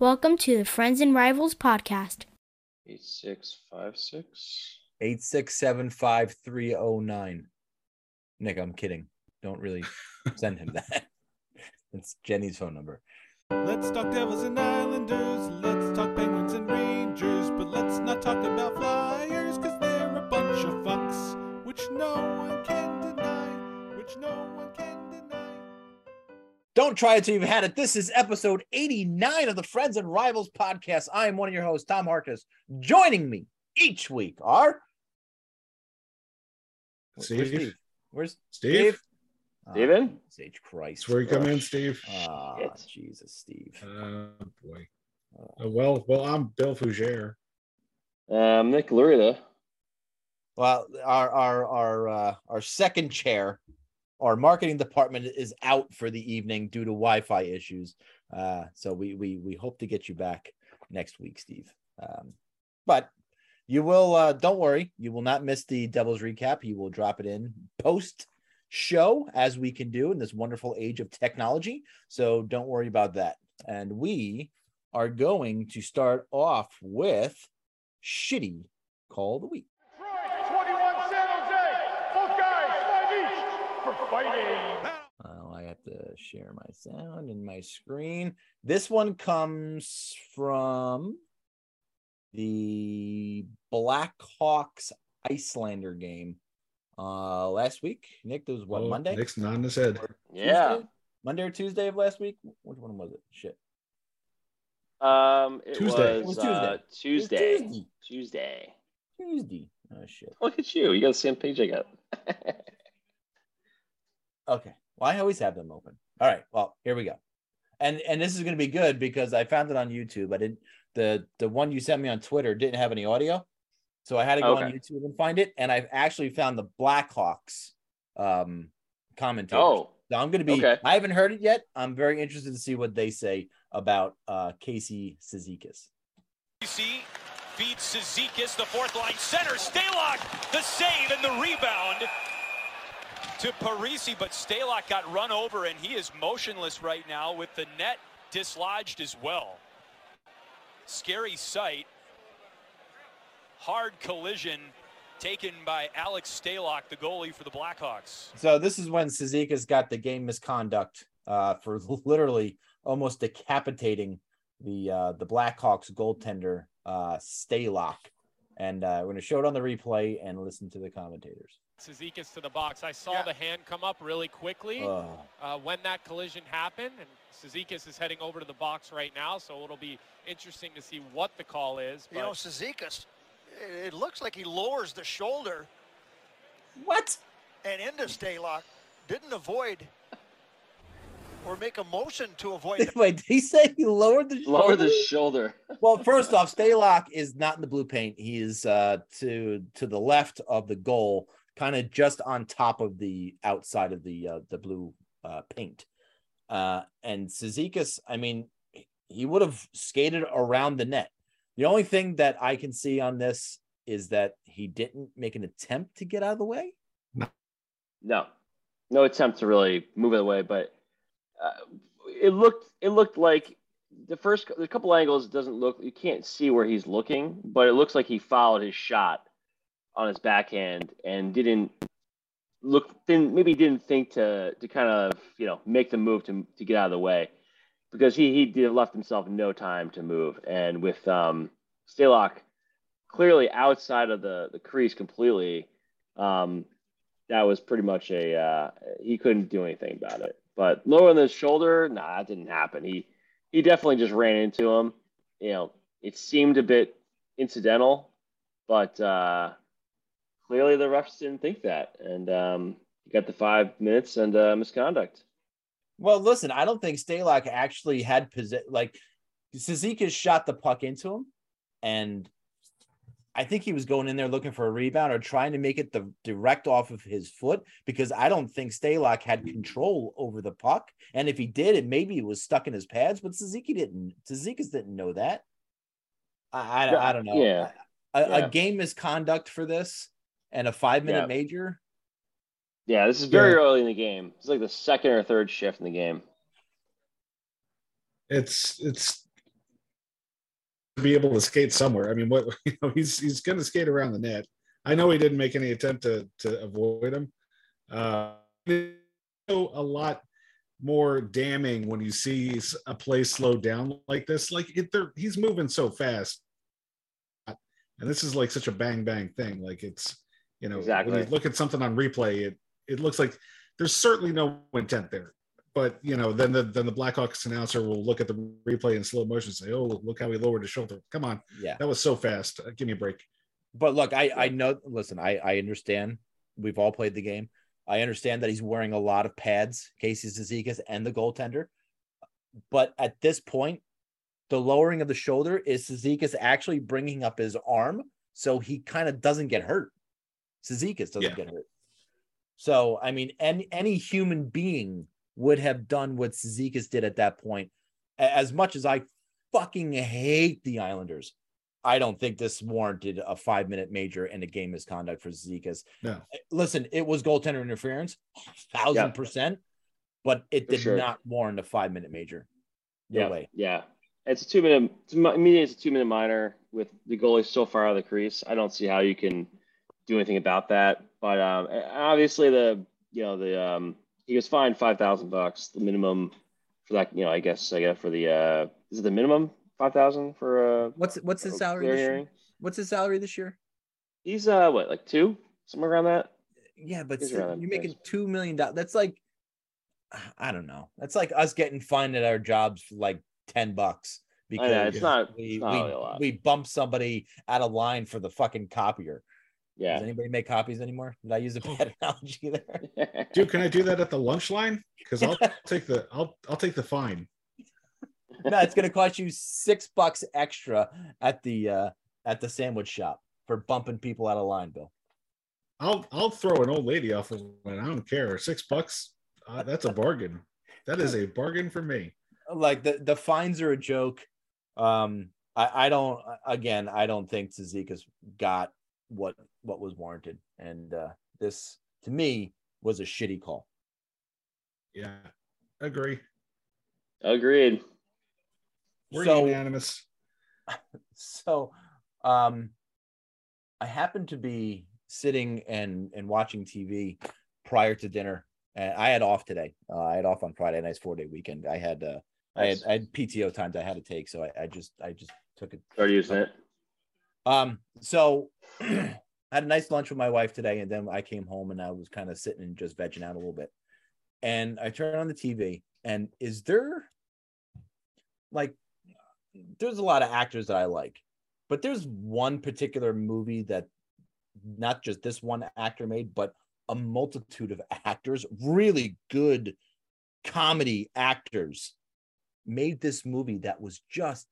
Welcome to the Friends and Rivals podcast. 8656. Eight six seven five three oh nine. Nick, I'm kidding. Don't really send him that. It's Jenny's phone number. Let's talk Devils and Islanders. Let's talk Penguins and Rangers. But let's not talk about Flyers, because they're a bunch of fucks, which no Don't try it till you've had it. This is episode 89 of the Friends and Rivals podcast. I am one of your hosts, Tom Harkness. Joining me each week are Where's Steve. Where's Steve? Ah, Steven? Sage Christ. That's where you come in, Steve. Ah, Shit. Jesus, Steve. Oh boy. Oh. Uh, well, well, I'm Bill Fougere. Um, Nick Lurida. Well, our our our uh, our second chair, our marketing department is out for the evening due to Wi-Fi issues. Uh, so we we we hope to get you back next week, Steve. Um, but you will uh, don't worry, you will not miss the Devils recap. You will drop it in post show as we can do in this wonderful age of technology. So don't worry about that. And we are going to start off with shitty call the week. Detroit, 21 San Jose. Both guys, five each for fighting. Oh, I have to share my sound and my screen. This one comes from the Blackhawks Islander game uh last week. Nick, there was what Oh, Monday? Nick's nodding his head. Yeah. Tuesday? Monday or Tuesday of last week? Which one was it? Shit. Um, it Tuesday. was, It was uh, It was Tuesday. Tuesday. Tuesday. Tuesday. Oh shit. Look at you. You got the same page I got. Okay. Well, I always have them open. All right. Well, here we go. And and this is going to be good because I found it on YouTube. I didn't the the one you sent me on Twitter didn't have any audio, so I had to go on YouTube and find it. And I've actually found the Blackhawks um commentary. oh, So I'm going to be. okay. I haven't heard it yet. I'm very interested to see what they say about uh Casey Cizikas. See, feeds Cizikas, the fourth line center. Stalock, the save and the rebound to Parisi, but Stalock got run over and he is motionless right now with the net dislodged as well. Scary sight. Hard collision taken by Alex Stalock, the goalie for the Blackhawks. So this is when Cizikas got the game misconduct uh, for literally almost decapitating the uh, the Blackhawks goaltender uh, Stalock, and uh, we're going to show it on the replay and listen to the commentators. Cizikas to the box. I saw the hand come up really quickly Oh, uh, when that collision happened, and Cizikas is heading over to the box right now, so it'll be interesting to see what the call is. You know, but- Cizikas, it it looks like he lowers the shoulder what? and into Stalock. Didn't avoid or make a motion to avoid the Wait, did he say he lowered the lower the shoulder? shoulder. well, first off, Stalock is not in the blue paint. He is uh, to to the left of the goal, kind of just on top of the outside of the uh, the blue uh, paint. Uh, and Cizikas, I mean, he would have skated around the net. The only thing that I can see on this is that he didn't make an attempt to get out of the way. No, no attempt to really move it away, but uh, it looked it looked like the first the couple angles doesn't look you can't see where he's looking, but it looks like he followed his shot on his backhand and didn't look didn't maybe didn't think to to kind of you know make the move to to get out of the way because he he did left himself no time to move and with um Stalock clearly outside of the the crease completely um that was pretty much a uh, he couldn't do anything about it. But lowering the shoulder, nah, that didn't happen. He he definitely just ran into him. You know, it seemed a bit incidental, but uh, clearly the refs didn't think that, and um, he got the five minutes and uh, misconduct. Well, listen, I don't think Stalock actually had possession. Like Cizikas shot the puck into him, and I think he was going in there looking for a rebound or trying to make it the direct off of his foot because I don't think Stalock had control over the puck. And if he did, it maybe it was stuck in his pads, but Suzuki didn't. Suzuki's didn't know that. I, I, I don't know. Yeah. A, Yeah. a game misconduct for this and a five minute Yeah. major. Yeah, this is very Yeah. early in the game. It's like the second or third shift in the game. It's it's to be able to skate somewhere. I mean, what you know, he's he's going to skate around the net. I know he didn't make any attempt to to avoid him. Uh, a lot more damning when you see a play slow down like this. Like it, he's moving so fast, and this is like such a bang bang thing. Like it's you know Exactly. when you look at something on replay, it it looks like there's certainly no intent there. But you know, then the then the Blackhawks announcer will look at the replay in slow motion and say, "Oh, look how he lowered his shoulder! Come on, Yeah. that was so fast. Uh, Give me a break." But look, I I know. Listen, I I understand. We've all played the game. I understand that he's wearing a lot of pads, Casey Cizikas and the goaltender. But at this point, the lowering of the shoulder is Cizikas actually bringing up his arm so he kind of doesn't get hurt. Cizikas doesn't Yeah. get hurt. So I mean, any any human being would have done what Cizikas did at that point. As much as I fucking hate the Islanders, I don't think this warranted a five minute major and a game misconduct for Cizikas. No. Listen, it was goaltender interference, thousand Yeah. percent, but it For did sure. not warrant a five minute major. No yeah, way. yeah. It's a two minute. To me, it's a two minute minor with the goalie so far out of the crease. I don't see how you can do anything about that. But um, obviously, the you know the um, he was fined five thousand bucks, the minimum for that. You know, I guess I guess for the uh, is it the minimum five thousand for uh, What's what's his salary this year? What's his salary this year? He's uh what like two somewhere around that. Yeah, but He's still, around that you're making two million dollars. That's like, I don't know. That's like us getting fined at our jobs for like ten bucks because know, it's not- we it's not we, really we bump somebody out of line for the fucking copier. Does anybody make copies anymore? Did I use a bad analogy there? Dude, can I do that at the lunch line? Because I'll take the I'll I'll take the fine. no, it's gonna cost you six bucks extra at the uh at the sandwich shop for bumping people out of line, Bill. I'll I'll throw an old lady off of it. I don't care. Six bucks. Uh, that's a bargain. That is a bargain for me. like the the fines are a joke. Um, I I don't again I don't think Cizikas got what what was warranted, and uh, this to me was a shitty call. Yeah, agree. Agreed. We're So- unanimous. So, um, I happened to be sitting and and watching TV prior to dinner, and I had off today. Uh, I had off on Friday, nice four day weekend. I had uh, I had I had PTO times I had to take, so I, I just I just took it Start using it. Um, so I had a nice lunch with my wife today, and then I came home and I was kind of sitting and just vegging out a little bit. And I turned on the TV, and is there like there's a lot of actors that I like, but there's one particular movie that not just this one actor made, but a multitude of actors, really good comedy actors, made this movie that was just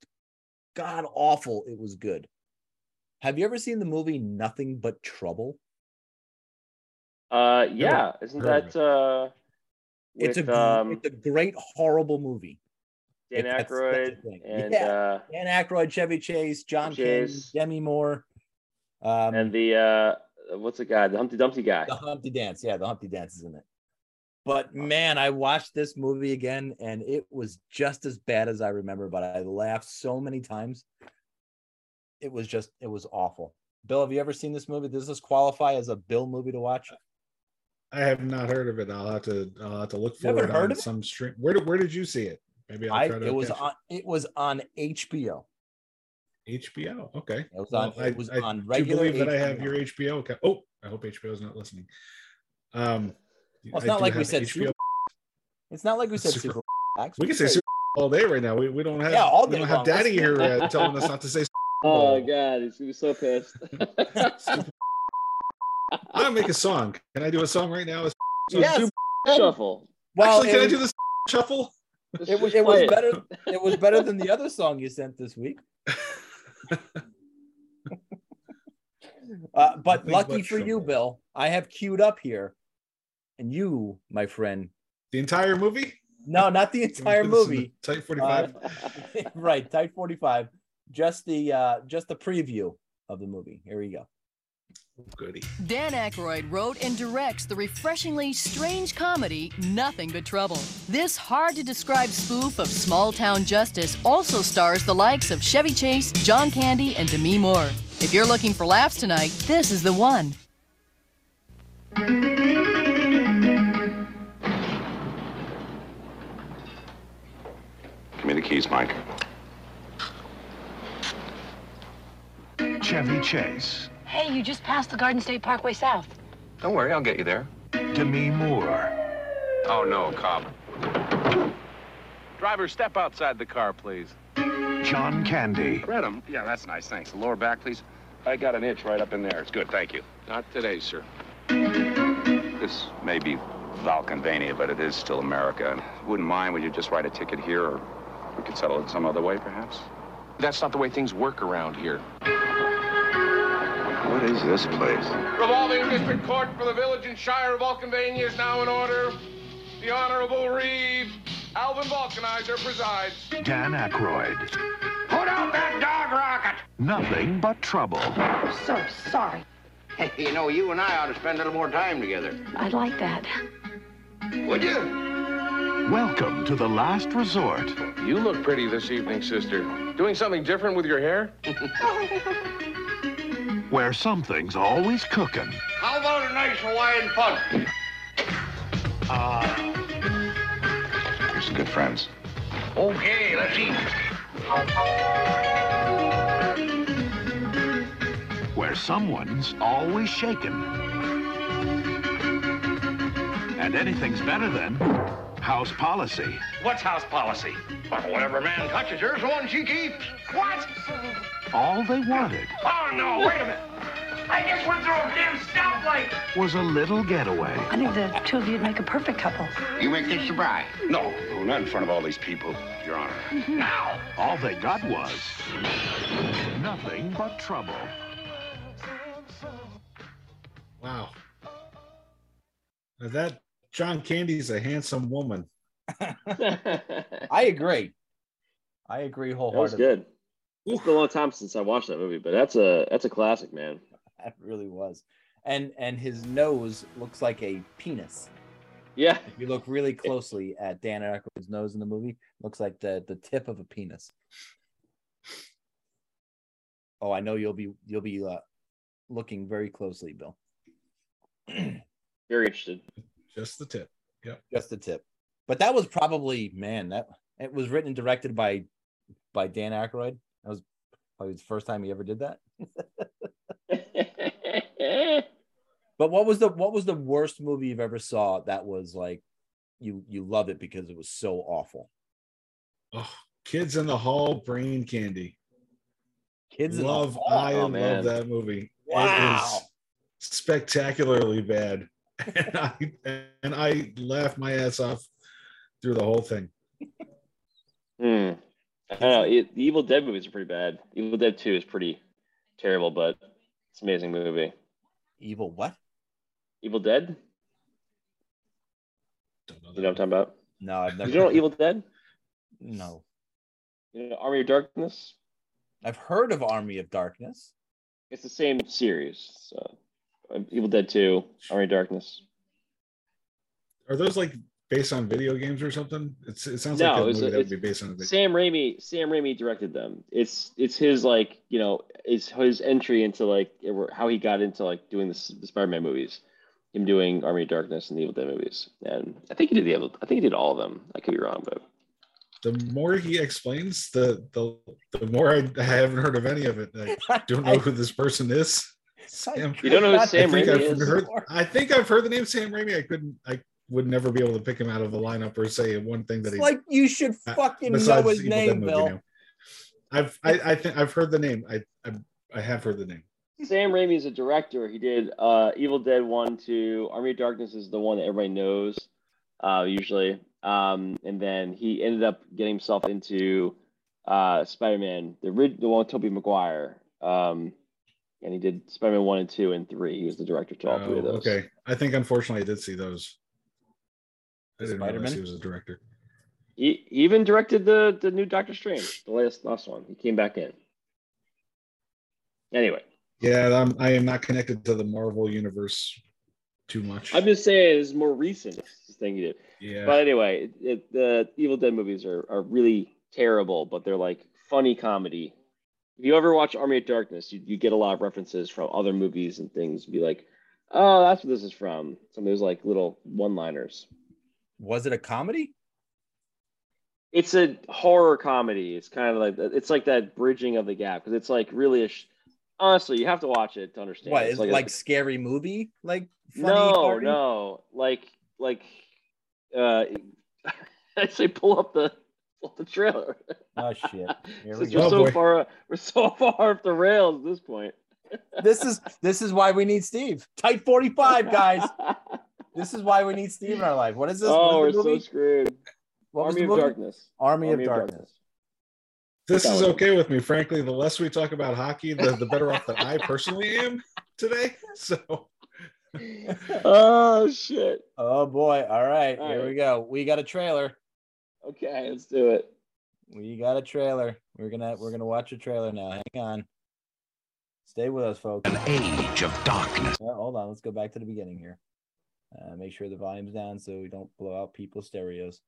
god awful. It was good. Have you ever seen the movie Nothing But Trouble? Uh, yeah. Isn't that uh? It's a with, gr- um, it's a great horrible movie. Dan if that's- that's the Aykroyd and Yeah. uh Dan Aykroyd, Chevy Chase, John King, Demi Moore, um, and the uh what's the guy the Humpty Dumpty guy. the Humpty Dance. Yeah, the Humpty Dance is in it. But man, I watched this movie again, and it was just as bad as I remember. But I laughed so many times. It was just, it was awful. Bill, have you ever seen this movie? Does this qualify as a Bill movie to watch? I have not heard of it. I'll have to I'll have to look for it heard on of it? some stream. Where did where did you see it? Maybe I'll I try to it was on it was on HBO. HBO. Okay. It was on Well, I, it was I on do regular. believe that I have your HBO account. Oh, I hope HBO is not listening. Um, Well, it's not like we said HBO. Super- It's not like we said Super- super. Max. We can say Super all day right now. We, we don't have Yeah, all day we don't have. Daddy here uh, telling us not to say. Super Oh god, he's gonna be so pissed. I'm make a song. Can I do a song right now? Yes. Shuffle. Well, Actually, can I do this shuffle? It was, it was better. It was better than the other song you sent this week. Uh, but lucky but for you. Bill, I have queued up here, and you, my friend, The entire movie? no, not the entire Put this the movie. Tight 45. right, tight forty-five. Just the uh, just the preview of the movie. Here we go. Goody. Dan Aykroyd wrote and directs the refreshingly strange comedy Nothing But Trouble. This hard to describe spoof of small town justice also stars the likes of Chevy Chase, John Candy, and Demi Moore. If you're looking for laughs tonight, this is the one. Give me the keys, Mike. Chevy Chase, Hey, you just passed the Garden State Parkway South. Don't worry, I'll get you there. Demi Moore, Oh, no, cop. Driver, step outside the car, please. John Candy, Read 'em? Um, yeah, that's nice, thanks. The lower back, please. I got an itch right up in there. It's good, thank you. Not today, sir. This may be Valkenvania, but it is still America. Wouldn't mind, would you just write a ticket here, or we could settle it some other way, perhaps? That's not the way things work around here. What is this place? Revolving District Court for the Village and Shire of Valkenvania is now in order. The Honorable Reeve Alvin Valkenheiser presides. Dan Aykroyd, Put out that dog rocket! Nothing But Trouble. I'm So sorry. Hey, you know, you and I ought to spend a little more time together. I'd like that. Would you? Welcome to the last resort. You look pretty this evening, sister. Doing something different with your hair? where something's always cooking. How about a nice Hawaiian punch? Ah. You're some good friends. Okay, let's eat. Where someone's always shaking. And anything's better than house policy. What's house policy? Well, whatever man touches her is the one she keeps. What? All they wanted Oh, no, wait a minute. I just went through a damn stoplight. was a little getaway. I think the two of you'd make a perfect couple. You make this the bride. No, no, not in front of all these people, Your Honor. Mm-hmm. Now. All they got was nothing but trouble. Wow. Now that John Candy's a handsome woman. I agree. I agree wholeheartedly. That was good. It's been a long time since I watched that movie, but that's a that's a classic, man. That really was. And and his nose looks like a penis. Yeah. If you look really closely at Dan Aykroyd's nose in the movie, looks like the the tip of a penis. Oh, I know you'll be you'll be uh, looking very closely, Bill. Very interested. Just the tip. Yep. Just the tip. But that was probably man that it was written and directed by by Dan Aykroyd. That was probably the first time he ever did that. But what was the what was the worst movie you've ever saw that was like you you love it because it was so awful? Oh, Kids in the Hall, Brain Candy. Kids in the love, Hall? I Oh, love man. that movie. Wow. It is spectacularly bad. And I and I laughed my ass off through the whole thing. Hmm. I don't know. It, the Evil Dead movies are pretty bad. Evil Dead Two is pretty terrible, but it's an amazing movie. Evil what? Evil Dead. Don't know you know what I'm talking about? No, I've never You know Evil Dead? No. You know Army of Darkness? I've heard of Army of Darkness. It's the same series. So, Uh, Evil Dead Two, Army of Darkness. Are those like based on video games or something? It's, it sounds No, like a it's- movie that would be based on a video. Sam Raimi. Sam Raimi directed them. It's it's his like you know it's his entry into like how he got into like doing this, the Spider-Man movies. Him doing Army of Darkness and the Evil Dead movies, and I think he did the Evil. I think he did all of them. I could be wrong, but The more he explains, the the the more I, I haven't heard of any of it. I don't know who this person is. Sam. You don't know who I Sam think Raimi I've is? Heard, I think I've heard the name Sam Raimi. I couldn't. I would never be able to pick him out of the lineup or say one thing that It's he's like you should uh, fucking know his Evil Dead name, movie Bill. now. I've I, I think I've heard the name. I, I I have heard the name. Sam Raimi is a director. He did uh, Evil Dead one, two. Army of Darkness is the one that everybody knows, uh, usually. Um, and then he ended up getting himself into uh, Spider-Man, the rid- the one with Tobey Maguire. Um, and he did Spider-Man one and two and three. He was the director to all three of Oh, those. okay, I think unfortunately I did see those. I didn't Spider-Man? he was a director. He, he even directed the the new Doctor Strange, the last last one. He came back in. Anyway, Yeah, I'm, I am not connected to the Marvel universe too much. I'm just saying it's more recent thing you did. Yeah. But anyway, it, the Evil Dead movies are, are really terrible, but they're like funny comedy. If you ever watch Army of Darkness, you, you get a lot of references from other movies and things. Be like, oh, that's what this is from. Some of those like little one liners. Was it a comedy? It's a horror comedy. It's kind of like it's like that bridging of the gap because it's like really a. Sh- honestly, you have to watch it to understand. What It's is like it a- scary movie? Like funny no, comedy? no, like like uh, I say pull up the pull the trailer. Oh shit! Here we Since go. we're Oh, so boy. far we're so far off the rails at this point. this is this is why we need Steve. Tight 45, guys. this is why we need Steve in our life. What is this? Oh, What we're is the so screwed. What was Army the of? Darkness. Army, Army of, of Darkness. This is okay with me, frankly. The less we talk about hockey, the, the better off that I personally am today. So oh shit. Oh boy. All right, All here right. we go. We got a trailer. Okay, let's do it. We got a trailer. We're gonna we're gonna watch a trailer now. Hang on. Stay with us, folks. An age of darkness. Oh, hold on. Let's go back to the beginning here. Uh, make sure the volume's down so we don't blow out people's stereos.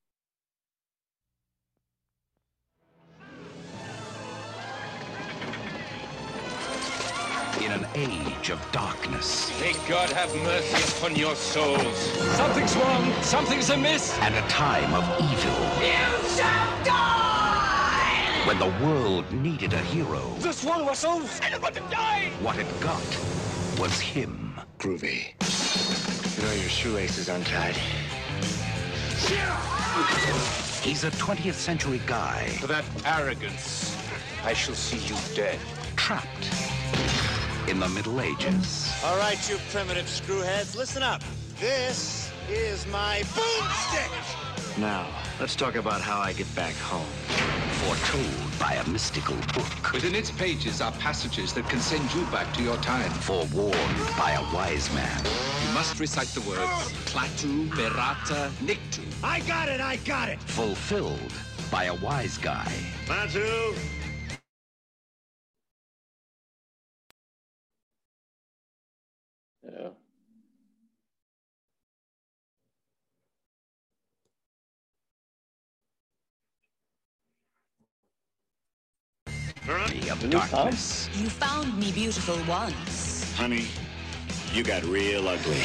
In an age of darkness. May God have mercy upon your souls. Something's wrong. Something's amiss. And a time of evil. You shall die! When the world needed a hero. This one was so about to die! What it got was him. Groovy. You know your shoelace is untied. He's a 20th century guy. For that arrogance, I shall see you dead. Trapped in the Middle Ages. All right, you primitive screwheads, listen up. This is my boomstick. Now, let's talk about how I get back home. Foretold by a mystical book. Within its pages are passages that can send you back to your time. Forewarned by a wise man. You must recite the words Klaatu, Barada, Nikto. I got it, I got it. Fulfilled by a wise guy. Batu. Yeah. Army of Isn't this Tom? darkness. You found me beautiful once. Honey, you got real ugly.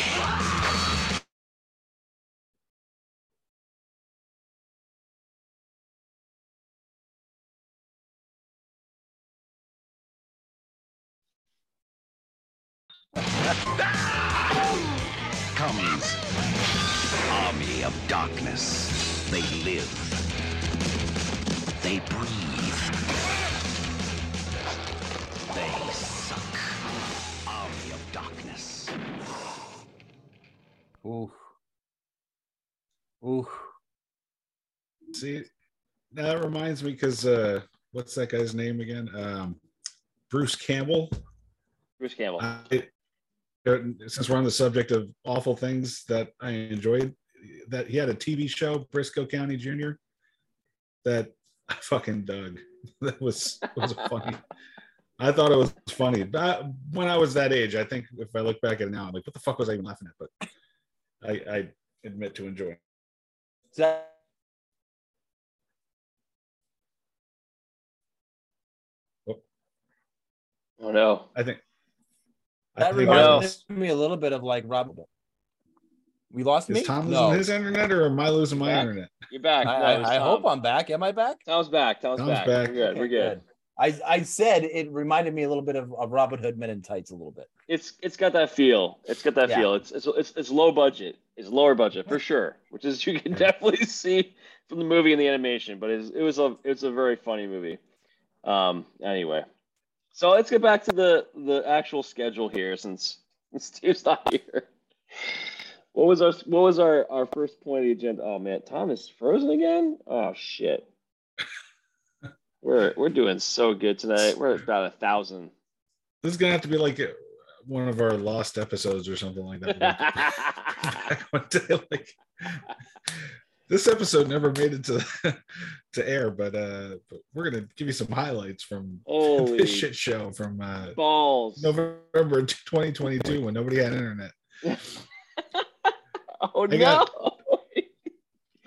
Darkness. They live. They breathe. They suck. Army of Darkness. Ooh. Ooh. see, that reminds me because uh, what's that guy's name again? Um, Bruce Campbell. Bruce Campbell. I, since we're on the subject of awful things that I enjoyed, that he had a TV show, Brisco County Jr. That I fucking dug. That was was funny. I thought it was funny. But when I was that age, I think if I look back at it now, I'm like, what the fuck was I even laughing at? But I, I admit to enjoying. That- Oh no. I think I That think reminded it's- me a little bit of like Rob. We lost me. Is Tom losing no. his internet or am I losing my Back? internet? You're back. I, No, I- I hope I'm back. Am I back? Tom's back. Tom's, Tom's back. back. We're good. We're good. I, I said it reminded me a little bit of, of Robin Hood Men in Tights a little bit. It's it's got that feel. It's got that Yeah. feel. It's, it's it's it's low budget. It's lower budget for sure, which is you can definitely see from the movie and the animation. But it's, it was a it's a very funny movie. Um. Anyway, so let's get back to the the actual schedule here since Steve's not here. What was our what was our our first point of the agenda? Oh man, Tom is frozen again. Oh shit. We're we're doing so good tonight. We're about a thousand. This is gonna have to be like uh, one of our lost episodes or something like that. One day, like, this episode never made it to to air, but uh, but we're gonna give you some highlights from Holy this shit show from uh, balls. November 2022 when nobody had internet. Oh I got- no!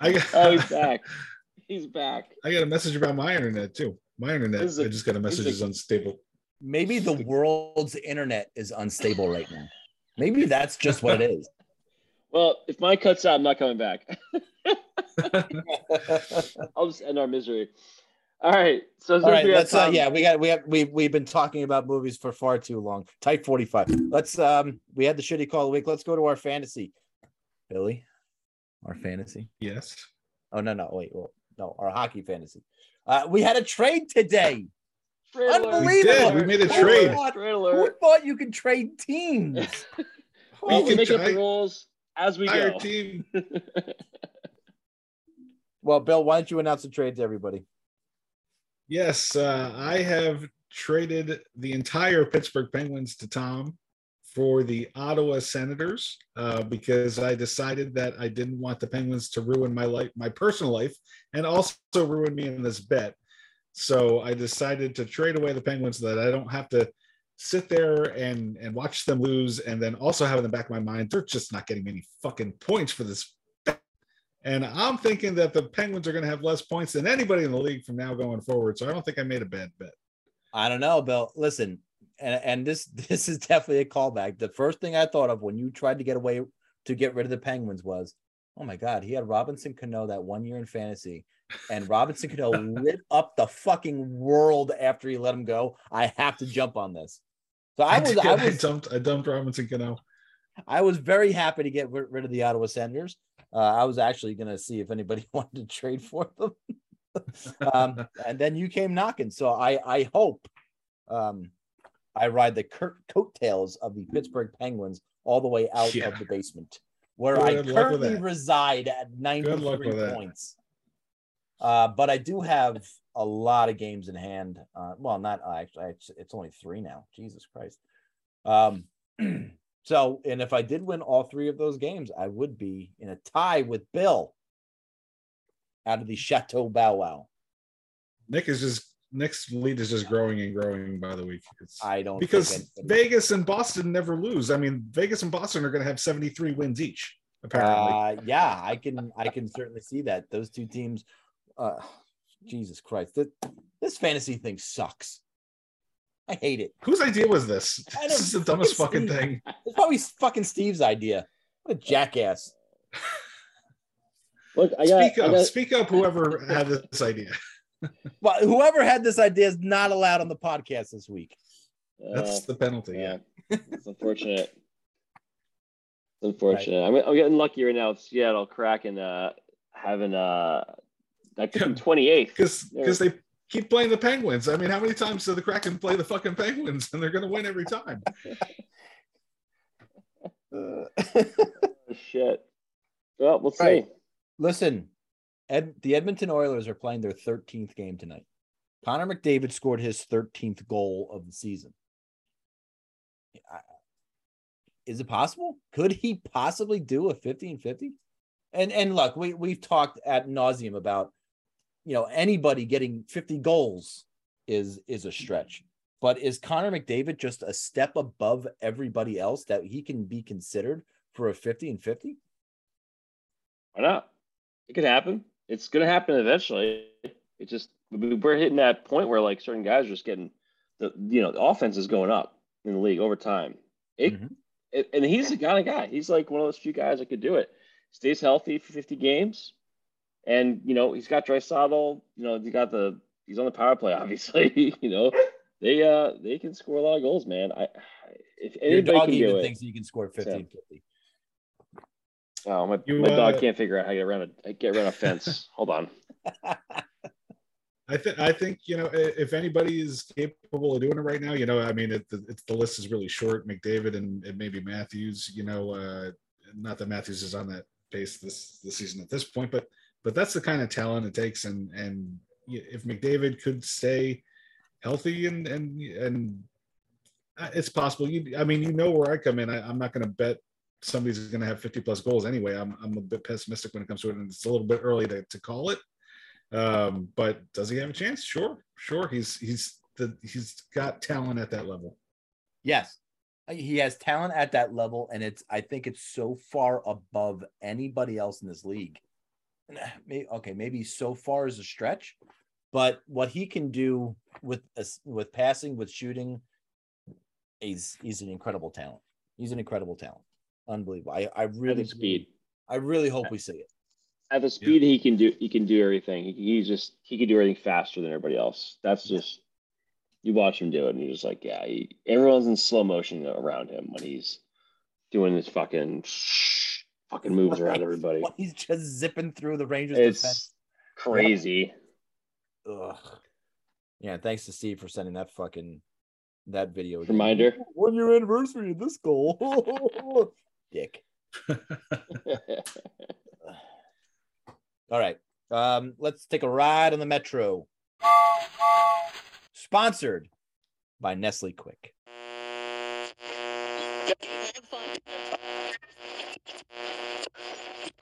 I got, Oh, he's back. He's back. I got a message about my internet too. My internet, This is a- I just got a this is message is unstable. Maybe the world's internet is unstable right now. Maybe that's just what it is. Well, if mine cuts out, I'm not coming back. I'll just end our misery. All right. So All right, let's uh, yeah, we got we have we we've been talking about movies for far too long. Type 45. Let's um we had the shitty call of the week. Let's go to our fantasy. Billy, our fantasy. Yes. Oh no, no, wait, well, no, our hockey fantasy. Uh we had a trade today. Trade. Unbelievable. We did. We made a Who trade. thought- Who thought you could trade teams? Well, we can make up the rules as we Entire go. team. well, Bill, why don't you announce the trade to everybody? Yes, uh, I have traded the entire Pittsburgh Penguins to Tom for the Ottawa Senators uh, because I decided that I didn't want the Penguins to ruin my life, my personal life, and also ruin me in this bet. So I decided to trade away the Penguins so that I don't have to sit there and and watch them lose, and then also have in the back of my mind they're just not getting any fucking points for this. And I'm thinking that the Penguins are going to have less points than anybody in the league from now going forward. So I don't think I made a bad bet. I don't know, Bill. Listen, and, and this this is definitely a callback. The first thing I thought of when you tried to get away to get rid of the Penguins was, oh my God, he had Robinson Cano that one year in fantasy, and Robinson Cano lit up the fucking world after he let him go. I have to jump on this. So I was did. I was dumped I dumped Robinson Cano. I was very happy to get rid rid of the Ottawa Senators. Uh, I was actually going to see if anybody wanted to trade for them. um, and then you came knocking. So I, I hope um, I ride the cur- coattails of the Pittsburgh Penguins all the way out Yeah. of the basement, where Good I currently reside at Good 93 points. Uh, but I do have a lot of games in hand. Uh, well, not uh, actually, it's, it's only three now. Jesus Christ. Um, so, and if I did win all three of those games, I would be in a tie with Bill out of the Chateau Bow Wow. Nick is just Nick's lead is just growing and growing by the week. It's I don't because Vegas and Boston never lose. I mean, Vegas and Boston are going to have 73 wins each, apparently. Uh, yeah, I can I can certainly see that. Those two teams, uh, Jesus Christ, this, this fantasy thing sucks. I hate it. Whose idea was this? This is the dumbest fucking thing. It's probably fucking Steve's idea. What a jackass. Look, I got, Speak I up. got- Speak up, whoever had this idea. Well, whoever had this idea is not allowed on the podcast this week. That's uh, the penalty. yeah. It's unfortunate. It's unfortunate. I'm, I'm getting lucky right now with Seattle Kraken, uh, having, uh, I picked them 28th. Because because they keep playing the Penguins. I mean, how many times do the Kraken play the fucking Penguins and they're going to win every time? Oh, shit. Well, we'll see. Right. Listen, Ed, the Edmonton Oilers are playing their 13th game tonight. Connor McDavid scored his 13th goal of the season. Is it possible? Could he possibly do a 15 50? And and look, we we've talked at nauseum about you know anybody getting 50 goals is is a stretch. But is Connor McDavid just a step above everybody else that he can be considered for a 50 and 50? Why not? It could happen. It's going to happen eventually. It just we- we're hitting that point where like certain guys are just getting the you know the offense is going up in the league over time. It, it- and he's the kind of guy. He's like one of those few guys that could do it. Stays healthy for 50 games, and you know he's got Draisaitl. You know he got the he's on the power play. Obviously, you know they uh they can score a lot of goals, man. I if Your anybody dog can even do it, thinks you can score 50 and 50. Oh, my, You, my dog uh, can't figure out how to get around a get around a fence. Hold on. I think I think you know if anybody is capable of doing it right now, you know, I mean, it, the, it's the list is really short. McDavid and, and maybe Matthews. You know, uh, not that Matthews is on that pace this this season at this point, but but that's the kind of talent it takes. And and if McDavid could stay healthy and and and uh, it's possible. You, I mean, you know where I come in. I, I'm not going to bet somebody's going to have 50 plus goals anyway. I'm I'm a bit pessimistic when it comes to it, and it's a little bit early to, to call it. Um, but does he have a chance? Sure, sure. He's he's the he's got talent at that level. Yes. He has talent at that level, and it's I think it's so far above anybody else in this league. Maybe, okay, maybe so far is a stretch, but what he can do with with passing, with shooting, he's he's an incredible talent. He's an incredible talent. Unbelievable. I, I really speed. I really hope we see it. At the speed he can do, he can do everything. He, he just he can do everything faster than everybody else. That's just you watch him do it, and you're just like, yeah. He, everyone's in slow motion around him when he's doing this fucking fucking moves around everybody. When he's just zipping through the Rangers It's defense. crazy. Ugh. Yeah, thanks to Steve for sending that fucking that video. again. Reminder. One year anniversary of this goal. Dick. All right. Um, let's take a ride on the metro. Sponsored by Nestle Quik.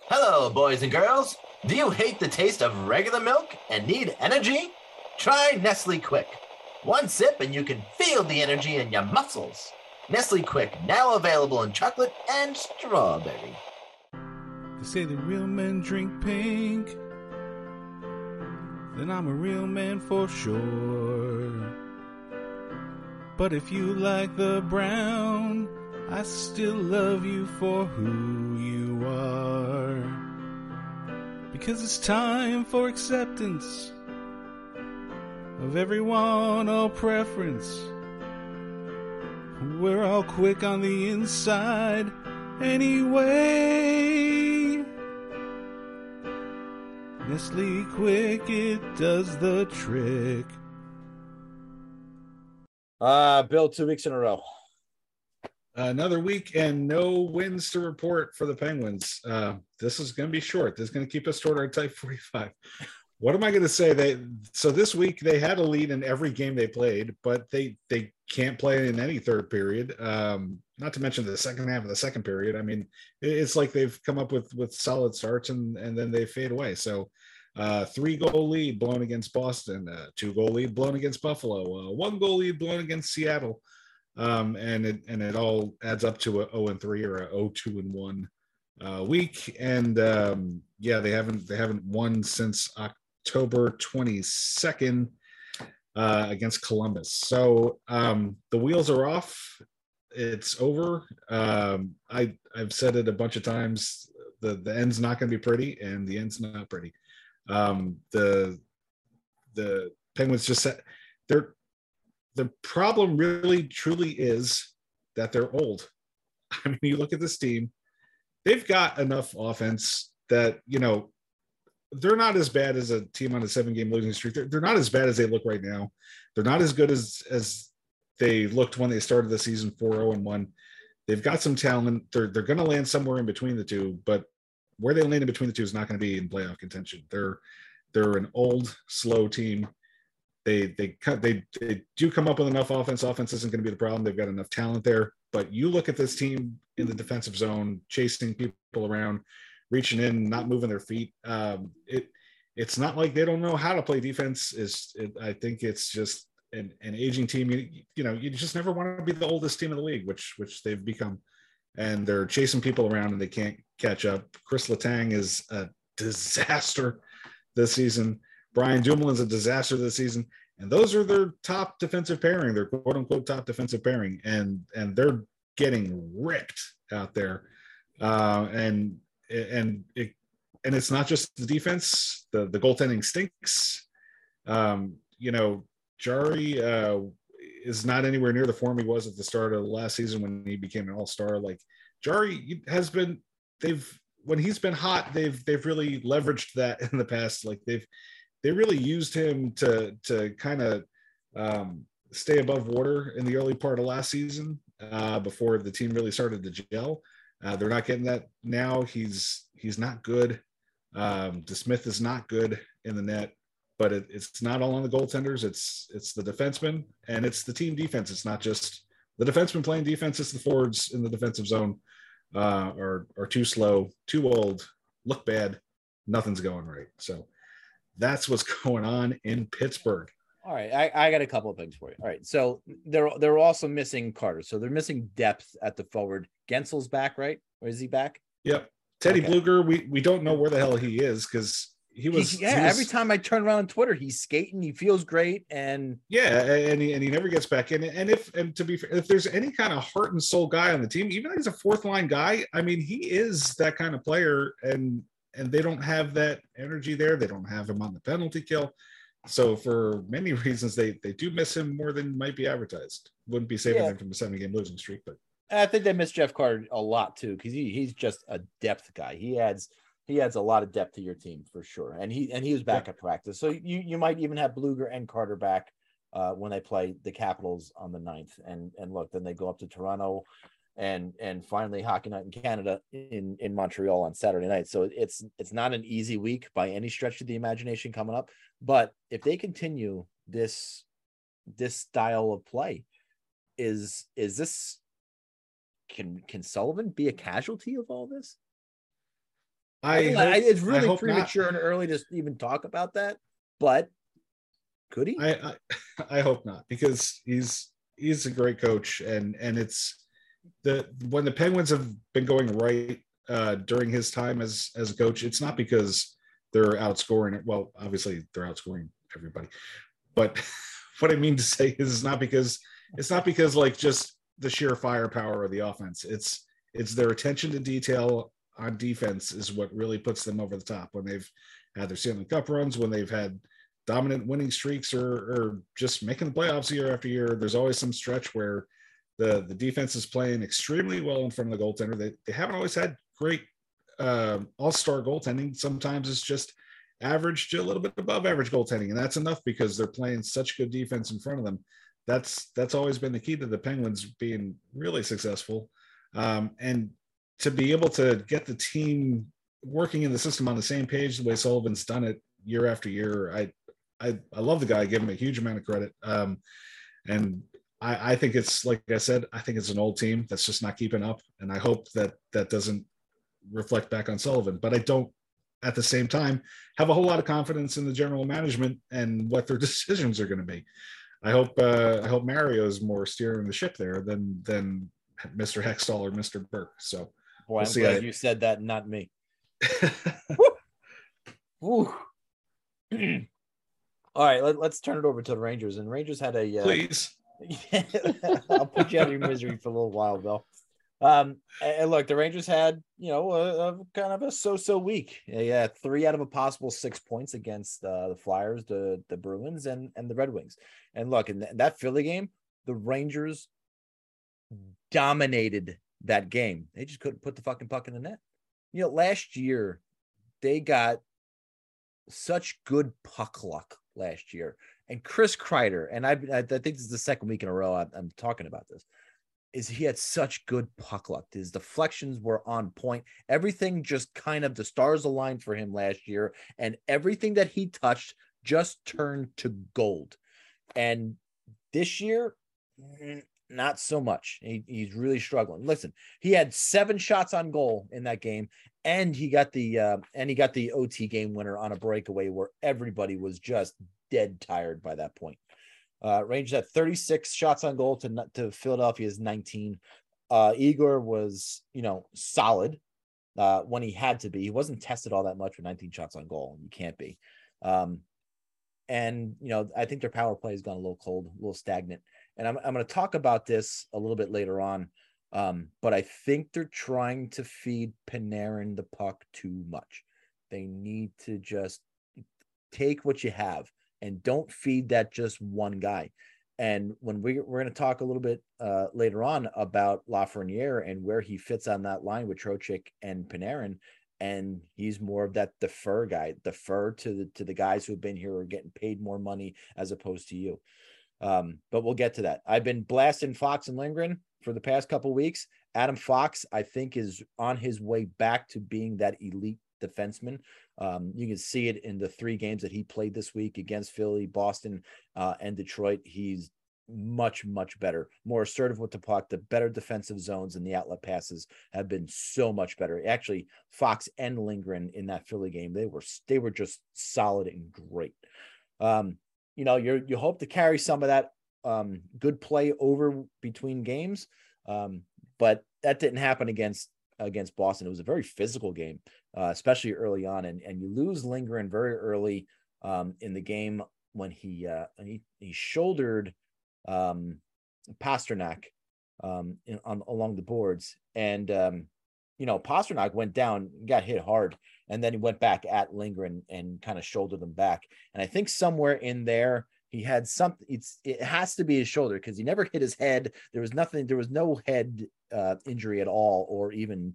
Hello, boys and girls. Do you hate the taste of regular milk and need energy? Try Nestle Quik. One sip and you can feel the energy in your muscles. Nestle Quik, now available in chocolate and strawberry. They say the real men drink pink. Then I'm a real man for sure. But if you like the brown, I still love you for who you are. Because it's time for acceptance of everyone, all preference. We're all quick on the inside anyway. Nestle Quik, it does the trick. Uh, Bill, two weeks in a row. Another week and no wins to report for the Penguins. Uh, this is going to be short. This is going to keep us short our type 45. What am I going to say? They so this week they had a lead in every game they played, but they they can't play in any third period. Um, not to mention the second half of the second period. I mean, it's like they've come up with with solid starts and and then they fade away. So uh, three goal lead blown against Boston, uh, two goal lead blown against Buffalo, uh, one goal lead blown against Seattle, um, and it and it all adds up to a 0 and 3 or a 0 2 and 1 uh, week. And um, yeah, they haven't they haven't won since October 22nd uh, against Columbus. So um, the wheels are off. It's over. Um, I I've said it a bunch of times. The the end's not going to be pretty, and the end's not pretty. Um, the the Penguins just said they're the problem really truly is that they're old. I mean, you look at this team, they've got enough offense that, you know, they're not as bad as a team on a seven game losing streak. They're, they're not as bad as they look right now. They're not as good as, as they looked when they started the season 4 0 and 1. They've got some talent. They're, they're going to land somewhere in between the two, but where they land in between the two is not going to be in playoff contention. They're, they're an old, slow team they they cut they, they do come up with enough offense. Offense isn't going to be the problem. They've got enough talent there. But you look at this team in the defensive zone, chasing people around, reaching in, not moving their feet. Um, it it's not like they don't know how to play defense. Is it, I think it's just an, an aging team. You, you know, you just never want to be the oldest team in the league, which which they've become. And they're chasing people around and they can't catch up. Chris Letang is a disaster this season. Brian Dumoulin's a disaster this season, and those are their top defensive pairing, their quote unquote top defensive pairing, and and they're getting ripped out there, uh, and and it and it's not just the defense, the the goaltending stinks. Um, you know, Jarry uh, is not anywhere near the form he was at the start of the last season when he became an all star. Like Jarry has been, they've when he's been hot, they've they've really leveraged that in the past. Like they've they really used him to to kind of um, stay above water in the early part of last season uh, before the team really started to gel. Uh, they're not getting that now. He's he's not good. Um, DeSmith is not good in the net, but it, it's not all on the goaltenders. It's it's the defensemen and it's the team defense. It's not just the defensemen playing defense. It's the forwards in the defensive zone. uh, are or too slow, too old, look bad, nothing's going right. So that's what's going on in Pittsburgh. All right, I, I got a couple of things for you. All right, so they're they're also missing Carter, so they're missing depth at the forward. Guentzel's back, right? Or is he back? Yep. Teddy Okay. Bluger, we we don't know where the hell he is because he was He's- yeah. he was- every time I turn around on Twitter, he's skating. He feels great, and Yeah, and he, and he never gets back in. And if and to be fair, if there's any kind of heart and soul guy on the team, even if he's a fourth line guy, I mean, he is that kind of player. And and they don't have that energy there. They don't have him on the penalty kill. So for many reasons, they they do miss him more than might be advertised. Wouldn't be saving Yeah. them from a seven game losing streak, but I think they miss Jeff Carter a lot too because he, he's just a depth guy. He adds he adds a lot of depth to your team for sure, and he and he was back at practice. So you you might even have Blueger and Carter back uh, when they play the Capitals on the 9th. And and look, then they go up to Toronto, and and finally Hockey Night in Canada in in Montreal on Saturday night. So it's it's not an easy week by any stretch of the imagination coming up. But if they continue this this style of play, is is this can can Sullivan be a casualty of all this? I, mean, hope- it's I really not. premature and early to even talk about that. But could he? I, I I hope not because he's he's a great coach and and it's the when the Penguins have been going right uh, during his time as as a coach, it's not because they're outscoring it. Well, obviously they're outscoring everybody, but what I mean to say is it's not because it's not because like just the sheer firepower of the offense. It's it's their attention to detail on defense is what really puts them over the top when they've had their Stanley Cup runs, when they've had dominant winning streaks or, or just making the playoffs year after year. There's always some stretch where the, the defense is playing extremely well in front of the goaltender. They, they haven't always had great uh, all-star goaltending. Sometimes it's just average to a little bit above average goaltending. And that's enough because they're playing such good defense in front of them. That's, that's always been the key to the Penguins being really successful. Um, and to be able to get the team working in the system on the same page, the way Sullivan's done it year after year, I, I, I love the guy. I give him a huge amount of credit. Um, and I, I think it's like I said, I think it's an old team that's just not keeping up. And I hope that that doesn't reflect back on Sullivan. But I don't, at the same time, have a whole lot of confidence in the general management and what their decisions are going to be. I hope uh, I hope Mario is more steering the ship there than than Mr. Hextall or Mr. Burke. So Boy, I'm see. glad you said that, not me. All right, let, us turn it over to the Rangers. And Rangers had a uh, Please. I'll put you out of your misery for a little while, Bill. Um, and look, the Rangers had, you know, a, a kind of a so-so week. Yeah, three out of a possible six points against uh, the Flyers, the the Bruins, and and the Red Wings. And look, in th- that Philly game, the Rangers dominated that game. They just couldn't put the fucking puck in the net. You know, last year they got such good puck luck last year. And Chris Kreider, and I, I think this is the second week in a row I'm, I'm talking about this, is he had such good puck luck. His deflections were on point. Everything just kind of the stars aligned for him last year, and everything that he touched just turned to gold. And this year, not so much. He, he's really struggling. Listen, he had seven shots on goal in that game, and he got the uh, and he got the OT game winner on a breakaway where everybody was just dead tired by that point. Uh, Rangers had 36 shots on goal to to Philadelphia's 19. Uh, Igor was you know solid uh, when he had to be. He wasn't tested all that much with 19 shots on goal. You can't be. Um, and you know I think their power play has gone a little cold, a little stagnant. And I'm I'm going to talk about this a little bit later on. Um, but I think they're trying to feed Panarin the puck too much. They need to just take what you have and don't feed that just one guy. And when we, we're going to talk a little bit uh, later on about Lafreniere and where he fits on that line with Trocheck and Panarin, and he's more of that defer guy, defer to the to the guys who have been here or getting paid more money as opposed to you. Um, but we'll get to that. I've been blasting Fox and Lindgren for the past couple weeks. Adam Fox, I think, is on his way back to being that elite defenseman. Um, you can see it in the three games that he played this week against Philly, Boston, uh, and Detroit. He's much much better, more assertive with the puck. The better defensive zones and the outlet passes have been so much better. Actually, Fox and Lindgren in that Philly game, they were they were just solid and great. Um, you know, you you hope to carry some of that um, good play over between games, um, but that didn't happen against against Boston. It was a very physical game, uh, especially early on, and and you lose Lindgren very early um, in the game when he uh, he he shouldered um, Pastrnak um, in, on along the boards, and um, you know Pastrnak went down, got hit hard, and then he went back at Lindgren and kind of shouldered him back. And I think somewhere in there he had something. It's it has to be his shoulder because he never hit his head. There was nothing. There was no head uh, injury at all, or even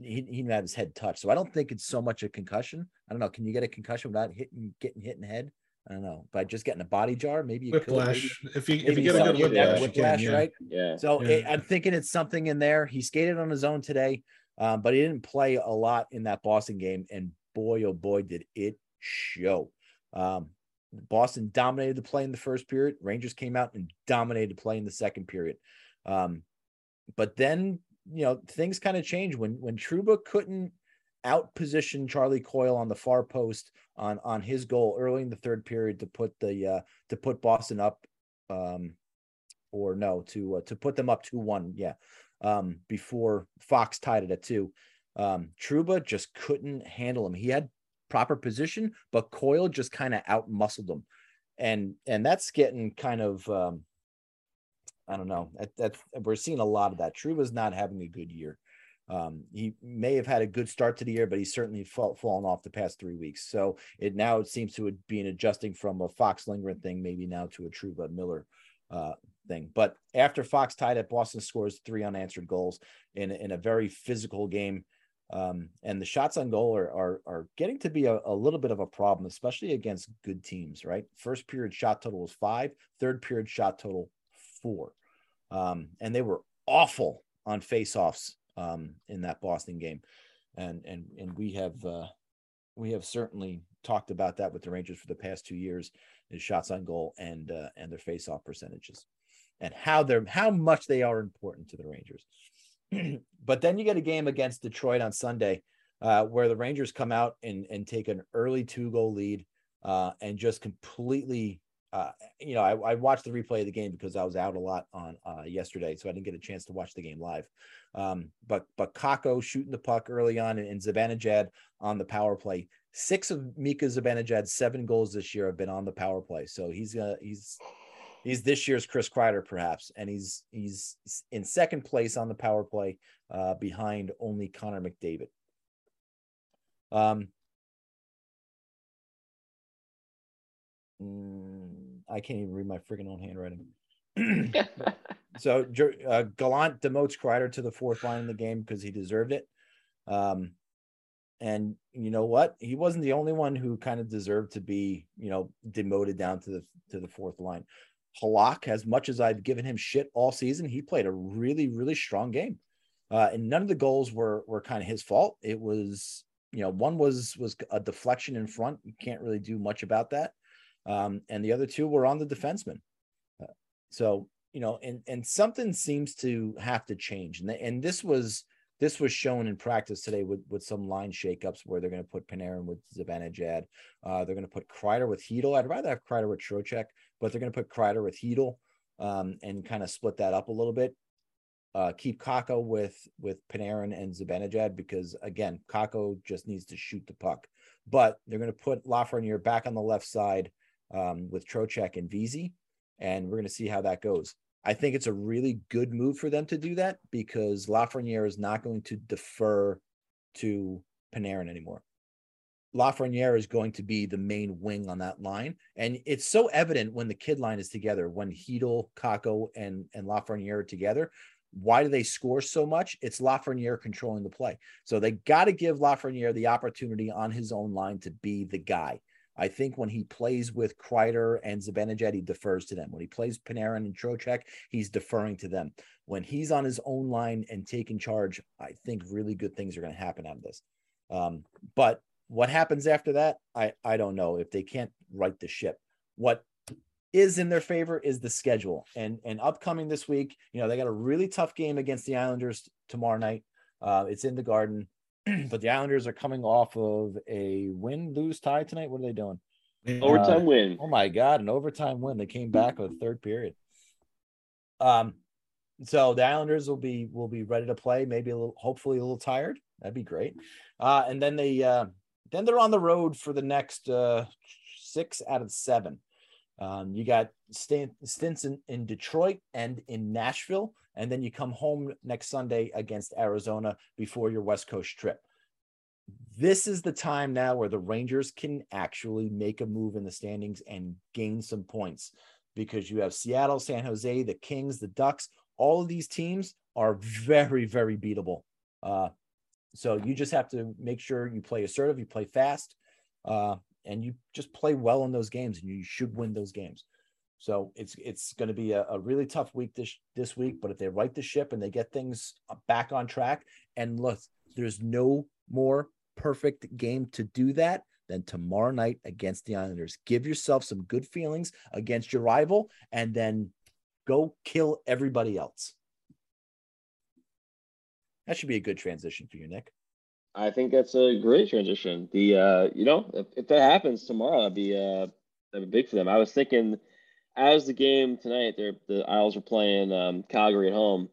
he, he didn't have his head touched. So I don't think it's so much a concussion. I don't know. Can you get a concussion without hitting getting hit in the head? I don't know. By just getting a body jar, maybe you whiplash. Could, maybe, if you if you get a good whiplash, whiplash, can, right? Yeah. So Yeah. It, I'm thinking it's something in there. He skated on his own today, um, but he didn't play a lot in that Boston game. And boy, oh boy, did it show. Um, Boston dominated the play in the first period. Rangers came out and dominated the play in the second period. Um, but then you know things kind of changed when when Trouba couldn't out position Charlie Coyle on the far post on on his goal early in the third period to put the uh to put Boston up um or no to uh, to put them up 2-1 yeah um before Fox tied it at 2 um Trouba just couldn't handle him. He had proper position but Coyle just kind of out muscled him. And and that's getting kind of um I don't know. That, that we're seeing a lot of that. Trouba's not having a good year. Um, he may have had a good start to the year, but he's certainly fall, fallen off the past three weeks. So it now it seems to be an adjusting from a Fox Lindgren thing, maybe now to a Trouba Miller uh, thing. But after Fox tied it, Boston scores three unanswered goals in in a very physical game. Um, and the shots on goal are are, are getting to be a, a little bit of a problem, especially against good teams. Right, first period shot total was five, third period shot total four, um, and they were awful on faceoffs um, in that Boston game, and and and we have uh, we have certainly talked about that with the Rangers for the past two years, is shots on goal and uh, and their faceoff percentages, and how they're how much they are important to the Rangers. but then you get a game against Detroit on Sunday, uh, where the Rangers come out and and take an early two goal lead, uh, and just completely. Uh, you know, I, I watched the replay of the game because I was out a lot on uh, yesterday, so I didn't get a chance to watch the game live. Um, but but Kakko shooting the puck early on and, and Zibanejad on the power play. Six of Mika Zibanejad's seven goals this year have been on the power play. So he's he's he's this year's Chris Kreider perhaps, and he's he's in second place on the power play uh, behind only Connor McDavid. Um, mm, I can't even read my freaking own handwriting. so uh, Gallant demotes Kreider to the fourth line in the game because he deserved it. Um, and you know what? He wasn't the only one who kind of deserved to be, you know, demoted down to the to the fourth line. Halak, as much as I've given him shit all season, he played a really, really strong game. Uh, and none of the goals were were kind of his fault. It was, you know, one was was a deflection in front. You can't really do much about that. Um, and the other two were on the defenseman. Uh, so you know, and and something seems to have to change. And and this was this was shown in practice today with with some line shakeups where they're going to put Panarin with Zibanejad. Uh, they're going to put Kreider with Chytil. I'd rather have Kreider with Trocheck, but they're going to put Kreider with Chytil um, and kind of split that up a little bit. Uh, keep Kakko with with Panarin and Zibanejad because again, Kakko just needs to shoot the puck. But they're going to put Lafreniere back on the left side um, with Trocheck and Vesey, and we're going to see how that goes. I think it's a really good move for them to do that because Lafreniere is not going to defer to Panarin anymore. Lafreniere is going to be the main wing on that line. And it's so evident when the kid line is together, when Chytil, Kakko, and, and Lafreniere are together. Why do they score so much? It's Lafreniere controlling the play. So they got to give Lafreniere the opportunity on his own line to be the guy. I think when he plays with Kreider and Zibanejad, he defers to them. When he plays Panarin and Trocheck, he's deferring to them. When he's on his own line and taking charge, I think really good things are going to happen out of this. Um, but what happens after that, I I don't know. If they can't right the ship, what is in their favor is the schedule and and upcoming this week. You know they got a really tough game against the Islanders tomorrow night. Uh, it's in the Garden, but the Islanders are coming off of a win, lose, tie tonight. What are they doing? Overtime Uh, win. Oh my god, an overtime win. They came back with a third period. Um, so the Islanders will be will be ready to play. Maybe a little, hopefully a little tired. That'd be great. Uh, and then they uh, then they're on the road for the next uh, six out of seven. Um, you got stint, stints in, in Detroit and in Nashville, and then you come home next Sunday against Arizona before your West Coast trip. This is the time now where the Rangers can actually make a move in the standings and gain some points because you have Seattle, San Jose, the Kings, the Ducks. All of these teams are very, very beatable. Uh, so you just have to make sure you play assertive, you play fast, uh, and you just play well in those games, and you should win those games. So it's it's going to be a, a really tough week this this week. But if they right the ship and they get things back on track, and look, there's no more perfect game to do that than tomorrow night against the Islanders. Give yourself some good feelings against your rival, and then go kill everybody else. That should be a good transition for you, Nick. I think that's a great transition. The uh, you know, if, if that happens tomorrow, that'd be uh, that'd be big for them. I was thinking, as the game tonight, the Isles were playing um, Calgary at home.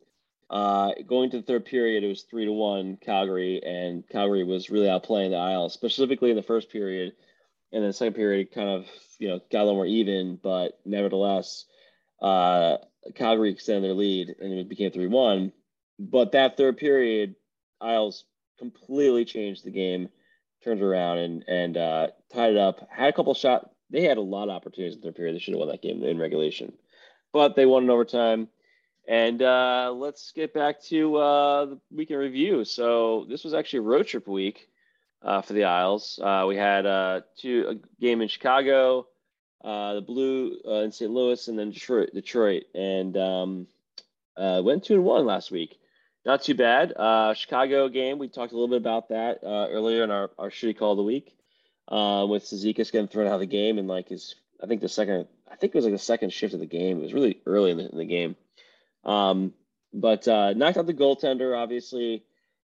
Uh, going to the third period, it was three to one Calgary, and Calgary was really outplaying the Isles, specifically in the first period. And then the second period, kind of you know got a little more even, but nevertheless, uh, Calgary extended their lead, and it became three one. But that third period, Isles completely changed the game, turned around and and uh, tied it up. Had a couple shots. They had a lot of opportunities in the third period. They should have won that game in regulation, but they won in overtime. And uh, let's get back to uh, the review. So this was actually a road trip week uh, for the Isles. Uh, we had uh, two a game in Chicago, uh, the Blue in St. Louis, and then Detroit. Detroit, and um, went two and one last week. Not too bad. Uh, Chicago game, we talked a little bit about that uh, earlier in our, our shitty call of the week uh, with Cizikas getting thrown out of the game and like his, I think the second, I think it was like the second shift of the game. It was really early in the, in the game. Um, but uh, knocked out the goaltender, obviously.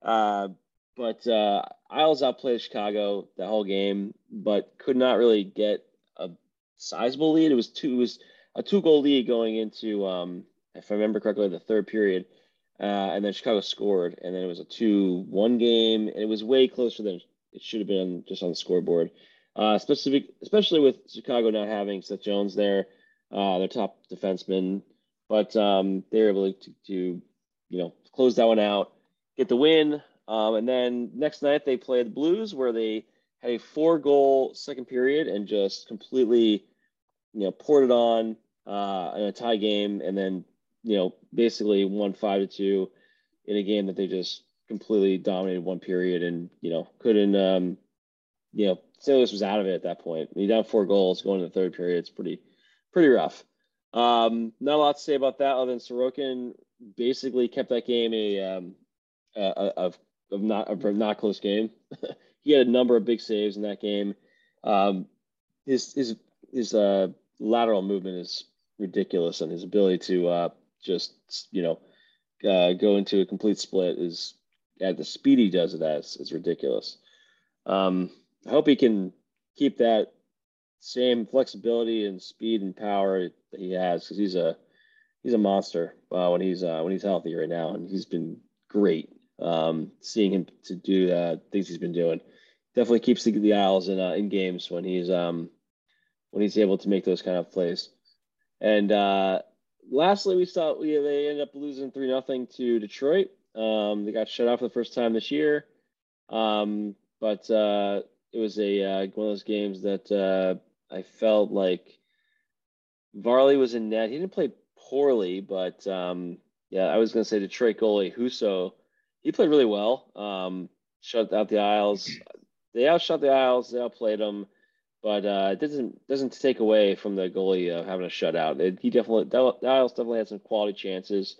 Uh, but uh, Isles outplayed Chicago the whole game, but could not really get a sizable lead. It was two, it was a two goal lead going into, um, if I remember correctly, the third period. Uh, and then Chicago scored, and then it was a two-one game, and it was way closer than it should have been just on the scoreboard. Uh, specific, especially with Chicago not having Seth Jones there, uh, their top defenseman, but um, they were able to, to, you know, close that one out, get the win, um, and then next night they played the Blues, where they had a four-goal second period and just completely, you know, poured it on uh, in a tie game, and then you know, basically won five to two in a game that they just completely dominated one period and, you know, couldn't, um, you know, St. Was out of it at that point. You down four goals going to the third period. It's pretty, pretty rough. Um, not a lot to say about that other than Sorokin basically kept that game a, um, a, of, of not, a not close game. he had a number of big saves in that game. Um, his, his, his, uh, lateral movement is ridiculous and his ability to, uh, just you know uh, go into a complete split is at the speed he does it as is ridiculous. Um, I hope he can keep that same flexibility and speed and power that he has because he's a he's a monster uh, when he's uh, when he's healthy right now, and he's been great. Um, seeing him to do the things he's been doing definitely keeps the, the Isles in uh, in games when he's um, when he's able to make those kind of plays. And uh, lastly, we saw we, they ended up losing three nothing to Detroit. Um, they got shut out for the first time this year, um, but uh, it was a uh, one of those games that uh, I felt like Varley was in net. He didn't play poorly, but um, yeah, I was going to say Detroit goalie Husso. He played really well. Um, shut out the Isles. They outshot the Isles. They outplayed them but uh, it doesn't doesn't take away from the goalie uh, having a shutout. It, he definitely Isles definitely had some quality chances,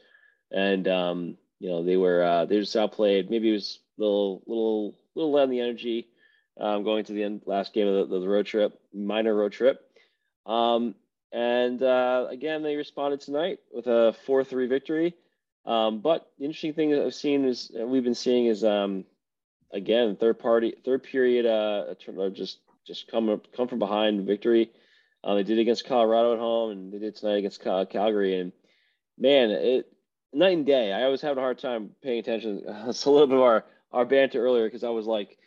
and um, you know they were uh, they just outplayed. Maybe it was a little little little low on the energy um, going to the end last game of the, the road trip, minor road trip. Um, And uh, again, they responded tonight with a 4 3 victory. Um, but the interesting thing that I've seen is we've been seeing is um, again third party third period uh, just just come up, come from behind victory. Uh, they did against Colorado at home, and they did tonight against Cal- Calgary. And man, it night and day. I was having a hard time paying attention. It's a little bit of our our banter earlier because I was like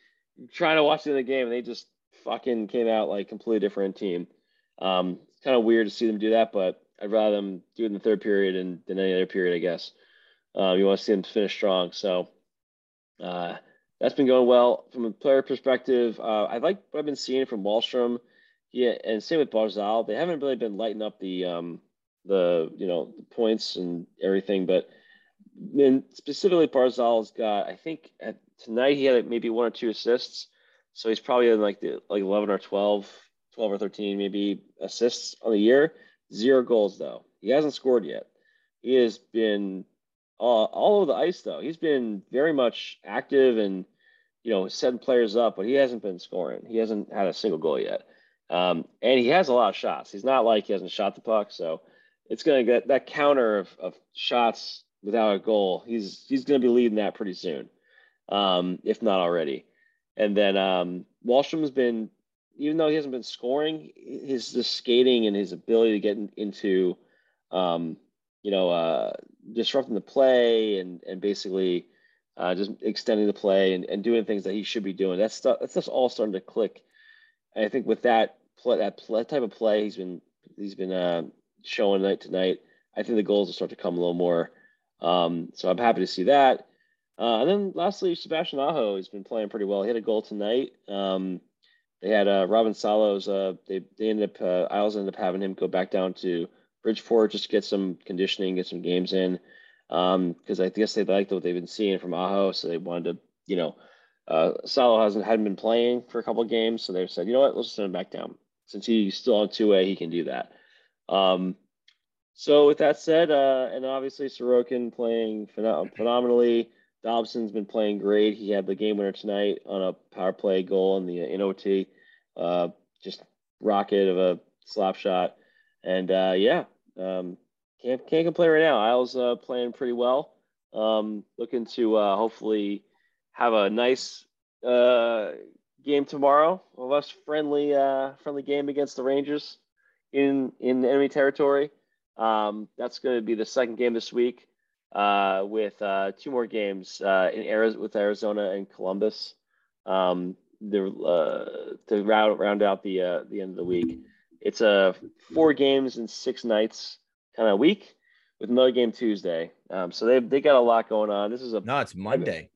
trying to watch the, game, and they just fucking came out like completely different team. Um, it's kind of weird to see them do that, but I'd rather them do it in the third period and than any other period, I guess. Um, you want to see them finish strong, so uh, that's been going well from a player perspective. Uh, I like what I've been seeing from Wahlstrom. Yeah, and same with Barzal. They haven't really been lighting up the um, the you know the points and everything, but then specifically Barzal's got I think at tonight he had maybe one or two assists, so he's probably in like the like eleven or 12, 12 or thirteen maybe assists on the year. Zero goals though. He hasn't scored yet. He has been uh, all over the ice though. He's been very much active and you know setting players up, but he hasn't been scoring. He hasn't had a single goal yet. Um, and he has a lot of shots. He's not like he hasn't shot the puck, so it's going to get that counter of, of shots without a goal. He's he's going to be leading that pretty soon, um, if not already. And then um, Wahlstrom's been, even though he hasn't been scoring, his the skating and his ability to get in, into, um, you know, uh, disrupting the play and and basically uh, just extending the play and, and doing things that he should be doing. That's stuff. That's just all starting to click. And I think with that play, that play, type of play, he's been he's been uh, showing night to night. I think the goals will start to come a little more. Um, so I'm happy to see that. Uh, and then lastly, Sebastian Aho has been playing pretty well. He had a goal tonight. Um, they had uh, Robin Salos. Uh, they they ended up uh, Isles ended up having him go back down to Bridgeport just get some conditioning, get some games in. Because um, I guess they liked what they've been seeing from Aho, so they wanted to, you know, uh, Salo hasn't hadn't been playing for a couple of games, so they said, you know what, let's send him back down. Since he's still on two A, he can do that. Um, so with that said, uh, and obviously Sorokin playing phen- phenomenally. Dobson's been playing great. He had the game winner tonight on a power play goal in the in OT. Uh, just rocket of a slap shot, and uh, yeah, um, can't can't complain right now. Isles uh, playing pretty well. Um, looking to uh, hopefully have a nice uh, game tomorrow. A less friendly uh, friendly game against the Rangers in in enemy territory. Um, that's going to be the second game this week, uh, with uh, two more games uh, in Arizona with Arizona and Columbus. Um, the, uh, to round round out the uh, the end of the week. It's a four games in six nights kind of week with another game Tuesday. Um, so they they got a lot going on. This is a no, it's Monday.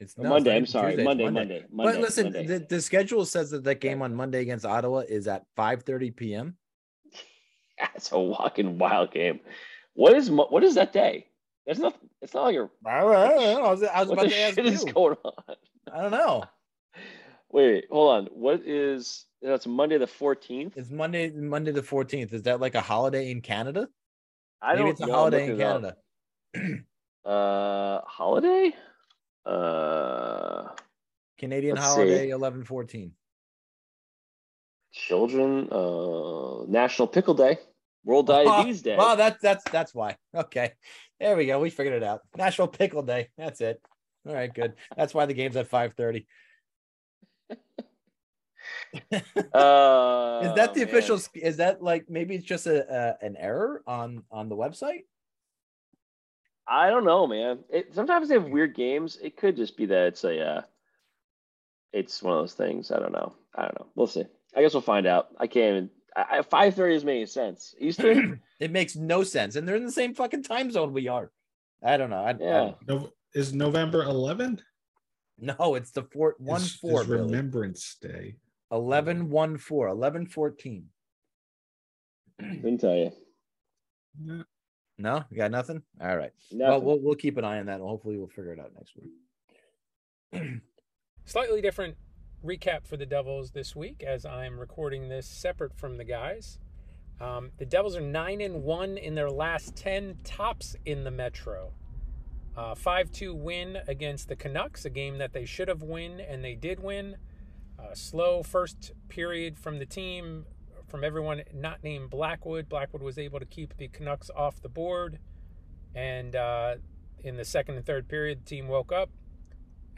It's no, Monday. not I'm sorry. Tuesday, Monday, Monday, Monday, But listen, Monday. The, the schedule says that that game on Monday against Ottawa is at 5:30 p.m. That's a walking wild game. What is what is that day? There's not. It's not like a. I was, I was what about to ask shit is going on? I don't know. Wait, hold on. What is? That's Monday the 14th. It's Monday, Monday the 14th. Is that like a holiday in Canada? I Maybe don't know. Maybe it's a know. holiday in Canada. Uh, holiday. Uh, Canadian holiday see. 1114. children. Uh, National Pickle Day. World Diabetes Day. Well, that's that's that's why. Okay, there we go. We figured it out. National Pickle Day. That's it. All right, good. That's why the game's at 5:30. Uh, Is that the man. official? Is that like maybe it's just a, a an error on on the website? I don't know, man. It, sometimes they have weird games. It could just be that it's a, uh, it's one of those things. I don't know. I don't know. We'll see. I guess we'll find out. I can't even. I, Five thirty doesn't make sense. Eastern. It makes no sense, and they're in the same fucking time zone we are. I don't know. I, I Yeah. don't- Nov- is November 11? no, it's the four one Is- four. is Billy. Remembrance Day. 11 1 4 11 14 Couldn't tell you. Yeah. no you got nothing all right well Nothing. we'll, we'll keep an eye on that and hopefully we'll figure it out next week Slightly different recap for the Devils this week as I'm recording this separate from the guys. Um, the Devils are 9 and 1 in their last 10 tops in the Metro. 5 2 win against the Canucks, a game that they should have won and they did win. Uh, slow first period from the team, from everyone not named Blackwood. Blackwood was able to keep the Canucks off the board. And uh, in the second and third period, the team woke up,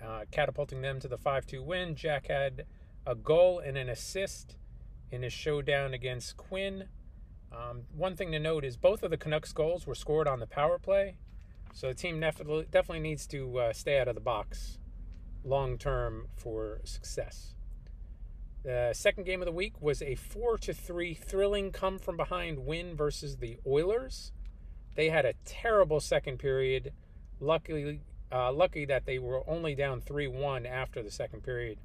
uh, catapulting them to the 5 2 win. Jack had a goal and an assist in his showdown against Quinn. Um, one thing to note is both of the Canucks goals were scored on the power play. So the team definitely, needs to uh, stay out of the box long term for success. The second game of the week was a 4 to 3 thrilling come from behind win versus the Oilers. They had a terrible second period. Luckily, uh, lucky that they were only down 3 1 after the second period.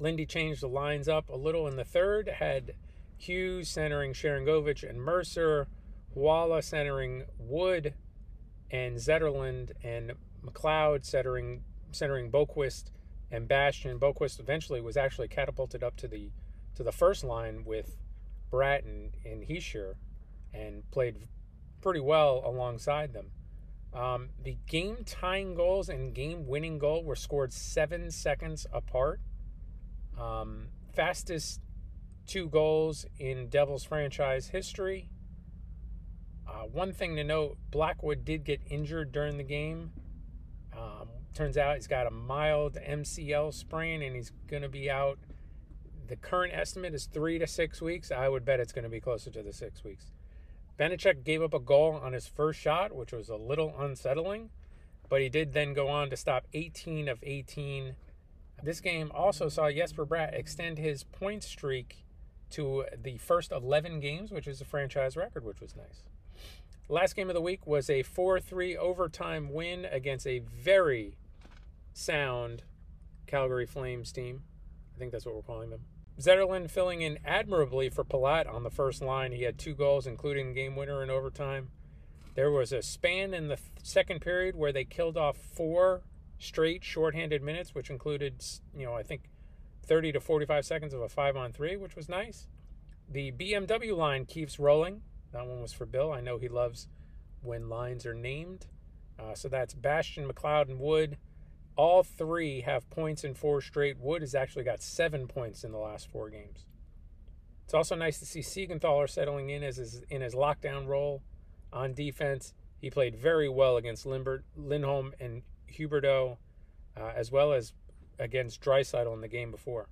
Lindy changed the lines up a little in the third, had Hughes centering Sharangovich and Mercer, Haula centering Wood and Zetterlund, and McLeod centering centering Boqvist and Bastian. Boqvist eventually was actually catapulted up to the to the first line with Bratt and, and and played pretty well alongside them. Um, the game tying goals and game winning goal were scored seven seconds apart. Um, fastest two goals in Devils franchise history. Uh, one thing to note Blackwood did get injured during the game. Um, turns out he's got a mild MCL sprain and he's going to be out. The current estimate is three to six weeks. I would bet it's going to be closer to the six weeks. Vanecek gave up a goal on his first shot, which was a little unsettling, but he did then go on to stop 18 of 18. This game also saw Jesper Bratt extend his point streak to the first 11 games, which is a franchise record, which was nice. Last game of the week was a 4 3 overtime win against a very sound Calgary Flames team. I think that's what we're calling them. Zetterlund filling in admirably for Palat on the first line. He had two goals, including game winner in overtime. There was a span in the second period where they killed off four straight shorthanded minutes, which included, you know, I think 30 to 45 seconds of a five on three, which was nice. The BMW line keeps rolling. That one was for Bill. I know he loves when lines are named. Uh, so that's Bastian, McLeod, and Wood. All three have points in four straight. Wood has actually got seven points in the last four games. It's also nice to see Siegenthaler settling in as his, in his lockdown role on defense. He played very well against Lindholm and Huberdeau, uh, as well as against Draisaitl in the game before.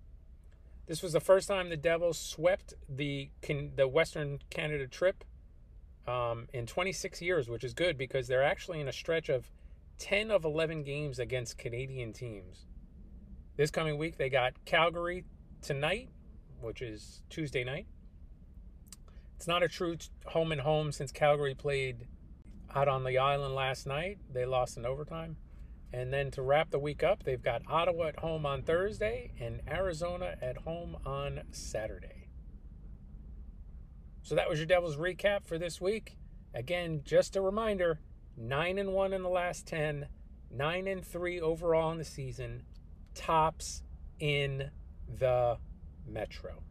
This was the first time the Devils swept the the Western Canada trip um, in 26 years, which is good because they're actually in a stretch of 10 of 11 games against Canadian teams. This coming week, they got Calgary tonight, which is Tuesday night. It's not a true home and home since Calgary played out on the island last night. They lost in overtime. And then to wrap the week up, they've got Ottawa at home on Thursday and Arizona at home on Saturday. So that was your Devils recap for this week. Again, just a reminder 9 and 1 in the last 10, 9 and 3 overall in the season, tops in the Metro.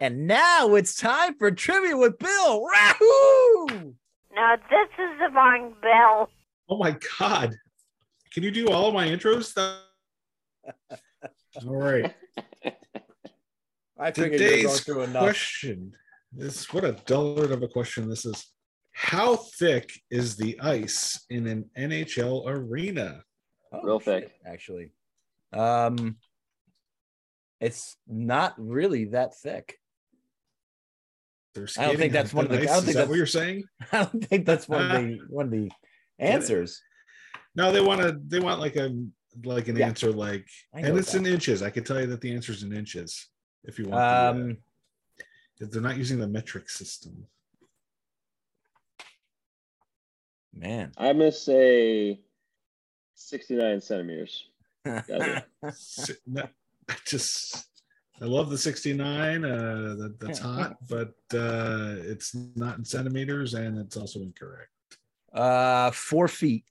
And now it's time for trivia with Bill. Rahoo! Now this is the wrong Bill. Oh my God. Can you do all of my intros? all right. I figured you were going Today's through enough. question is what a dullard of a question this is. How thick is the ice in an NHL arena? Oh, Real thick. shit, actually. Um, it's not really that thick. I don't think that's one of the. thin I don't think Is that that's what you're saying? I don't think that's one of the one of the answers. No, they want to. They want like a like an Yeah. answer like, and it's that. in inches. I can tell you that the answer is in inches if you want. the, uh, Um, they're not using the metric system. Man, I'm gonna say 69 centimeters. Gotta Si- no, I just I love the 69. Uh, that, that's hot, but uh, it's not in centimeters, and it's also incorrect. uh, four feet.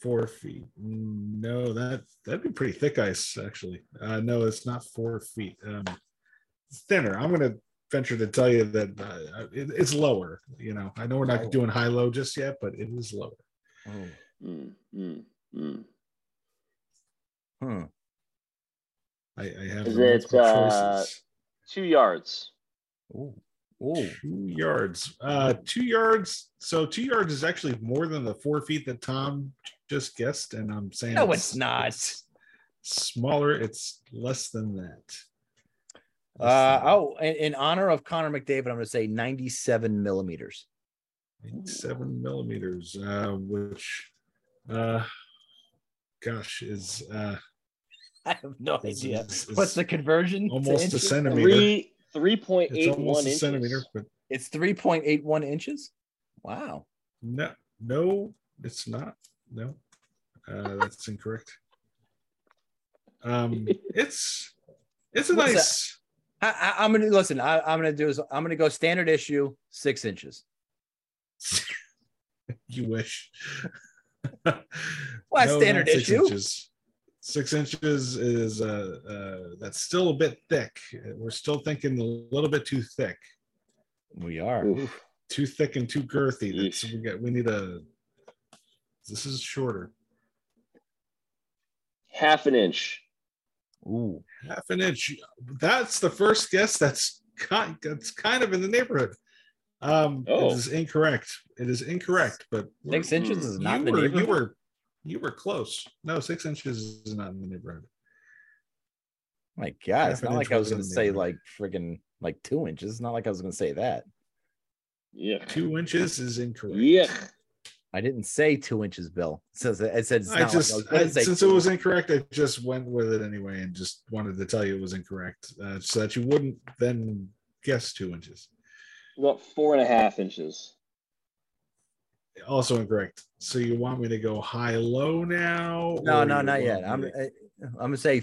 Four feet. No, that that'd be pretty thick ice, actually. Uh, no, it's not four feet. Um, it's thinner. I'm gonna venture to tell you that uh, it, it's lower. You know, I know we're not Oh. doing high low just yet, but it is lower. Oh, Mm, mm, mm. hmm. I, I have Is it, uh. Two yards. Ooh. Ooh. Yards. Uh, two yards. So two yards is actually more than the four feet that Tom just guessed, and I'm saying No, it's not. smaller. It's less than that. Uh, oh, in, in honor of Connor McDavid, I'm going to say 97 millimeters. 97 millimeters, uh, which, uh, gosh, is uh, I have no is- idea. is- is What's the conversion? Almost a centimeter. Three three point It's almost one a centimeter, but It's 3.81 inches. Wow. no, no, it's not. No, uh, that's incorrect. Um, it's it's a What's nice. I, I, I'm going to listen. I, I'm going to do is I'm going to go standard issue, six inches. You wish. Well, that's No, standard not six issue. Inches. Six inches is uh, uh, that's still a bit thick. We're still thinking a little bit too thick. We are. Oof. Too thick and too girthy. That's, we got. We need a. This is shorter. Half an inch. Ooh. half an inch. That's the first guess. That's kind. That's kind of in the neighborhood. Um, Oh. it is incorrect. It is incorrect. But Six inches is not in the were, You neighborhood? were, you were close. No, six inches is not in the neighborhood. My God, it's Half an not like I was was going to say like friggin' like two inches. It's not like I was going to say that. Yeah. Two inches is incorrect. Yeah. I didn't say two inches, Bill. It says it said it's not I just like I was I- since it was incorrect, I just went with it anyway and just wanted to tell you it was incorrect, uh, so that you wouldn't then guess two inches. About four and a half inches. Also incorrect. So you want me to go high low now? No, no, not yet. I'm to- I- I'm gonna say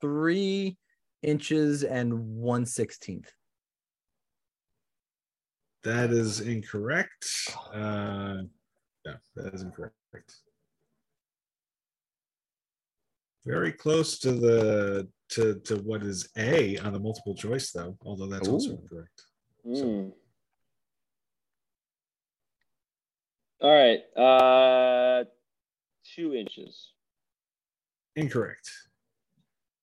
three inches and one sixteenth. That is incorrect. Uh, no, that is incorrect. Very close to the to to what is A on the multiple choice though, although that's also Ooh. incorrect. Hmm. All right. Uh, two inches. Incorrect.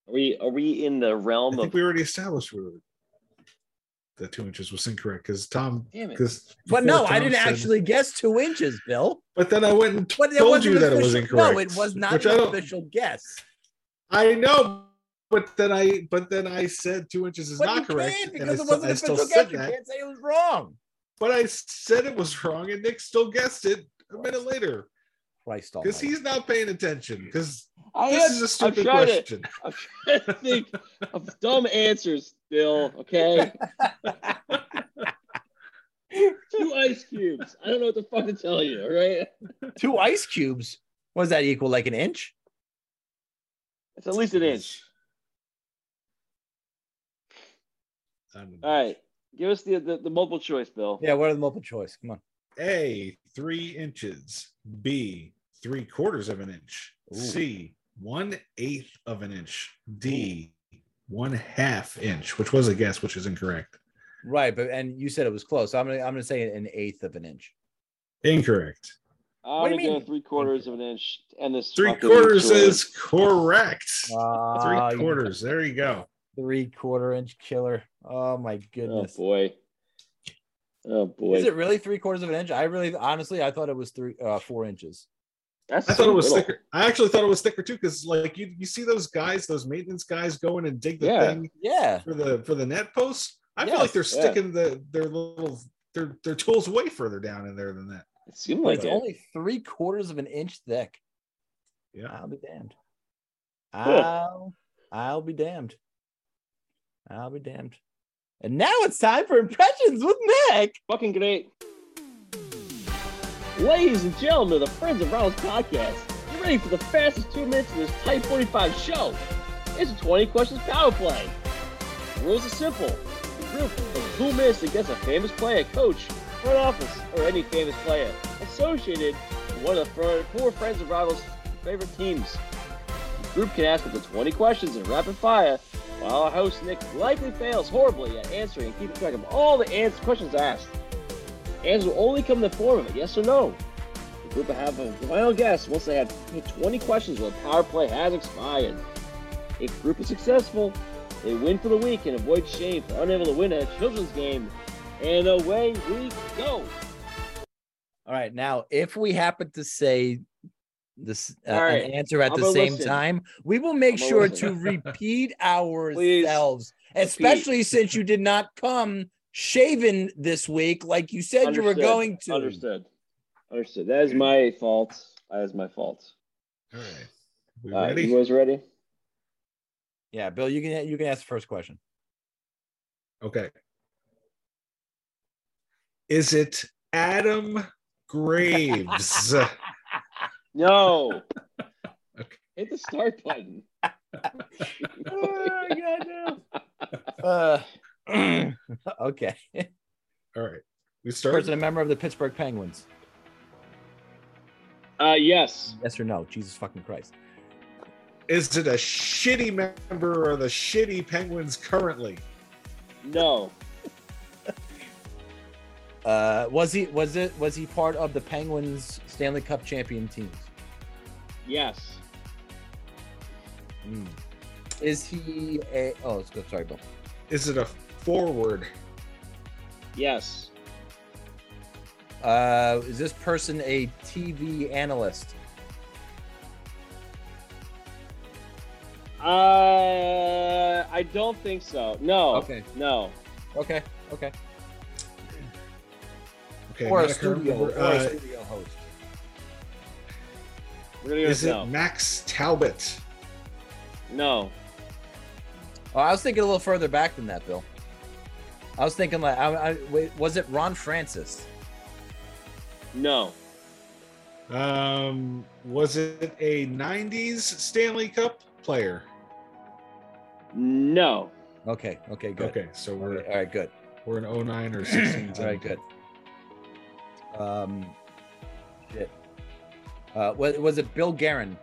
Are we are we in the realm I think of? we already established we were, that two inches was incorrect because Tom. Damn it. Because But no, I didn't actually guess two inches, Bill. But then I went and But it told wasn't you that it was incorrect. No, it was not which an official guess. I know, but then I but then I said two inches is But not you correct, can't and I because it still, wasn't I an still official said guess. You that. can't say it was wrong. But I said it was wrong, and Nick still guessed it a minute later Christ because he's not paying attention. Because this am- is a I'm stupid trying to- question. I'm trying to think of dumb answers, Bill. Okay. Two ice cubes. I don't know what the fuck to tell you. All right. Two ice cubes. What does that equal? Like an inch? It's at least an inch. I don't know. All right. Give us the, the, the multiple choice, Bill. Yeah, what are the multiple choice? Come on. A three inches. B three quarters of an inch. Ooh. C one eighth of an inch. D one half inch, which was a guess, which is incorrect. Right, but and you said it was close. So I'm gonna I'm gonna say an eighth of an inch. Incorrect. I'm What do gonna you go mean? three quarters of an inch and this Three quarters is correct. Ah, Three you- quarters. There you go. Three quarter inch killer. Oh my goodness. Oh boy. Oh boy. Is it really three quarters of an inch? I really honestly I thought it was three uh four inches. That's I thought so it was little. thicker. I actually thought it was thicker too, because like you, you see those guys, those maintenance guys going and dig the Yeah. thing Yeah. for the for the net posts. I feel like they're yeah. sticking the their little their their tools way further down in there than that. It seemed like it's it. only three quarters of an inch thick. Yeah. I'll be damned. Cool. I'll I'll be damned. I'll be damned. And now it's time for impressions with Nick. fucking great. Ladies and gentlemen of the Friends of Rivals podcast, you ready for the fastest two minutes of this Type 45 show? It's a 20 questions power play. The rules are simple. The group of who missed against a famous player, coach, front office, or any famous player associated with one of the four Friends of Rivals' favorite teams. The group can ask up to 20 questions in rapid fire, while our host Nick likely fails horribly at answering and keeping track of all the questions asked. Answers will only come in the form of a yes or no. The group will have a final guess once they have 20 questions where the power play has expired. If group is successful, they win for the week and avoid shame for unable to win a children's game. And away we go. All right. Now, if we happen to say this uh, right, an answer at I'm the same listen. time, we will make I'm sure to repeat ourselves, especially since you did not come shaven this week like you said you were going to. Understood. Understood. That is my fault. That is my fault. All right. We All right, ready? you guys ready? Yeah, Bill, you can you can ask the first question. Okay. Is it Adam Graves? No. okay. Hit the start button. oh, God, no. Uh, okay. All right. We start. Person a member of the Pittsburgh Penguins. Uh, yes. Yes or no? Jesus fucking Christ. Is it a shitty member of the shitty Penguins currently? No. Uh, was he was it was he part of the Penguins Stanley Cup champion teams? Yes. Hmm. Is he a oh let's go sorry Bill. Is it a forward? Yes. Uh, is this person a TV analyst? Uh, I don't think so. No. Okay. No. Okay. Okay. Okay. or a studio member. or a Uh, studio host. We're gonna go is it no. Max Talbot? No. Oh, I was thinking a little further back than that, Bill. I was thinking like, I, I, wait, was it Ron Francis? No. Um, was it a '90s Stanley Cup player? No. Okay. Okay. Good. Okay, so we're all right. Good. we're an 09 or 16. All right. Good. Um, shit. Uh, was, was it Bill Guerin?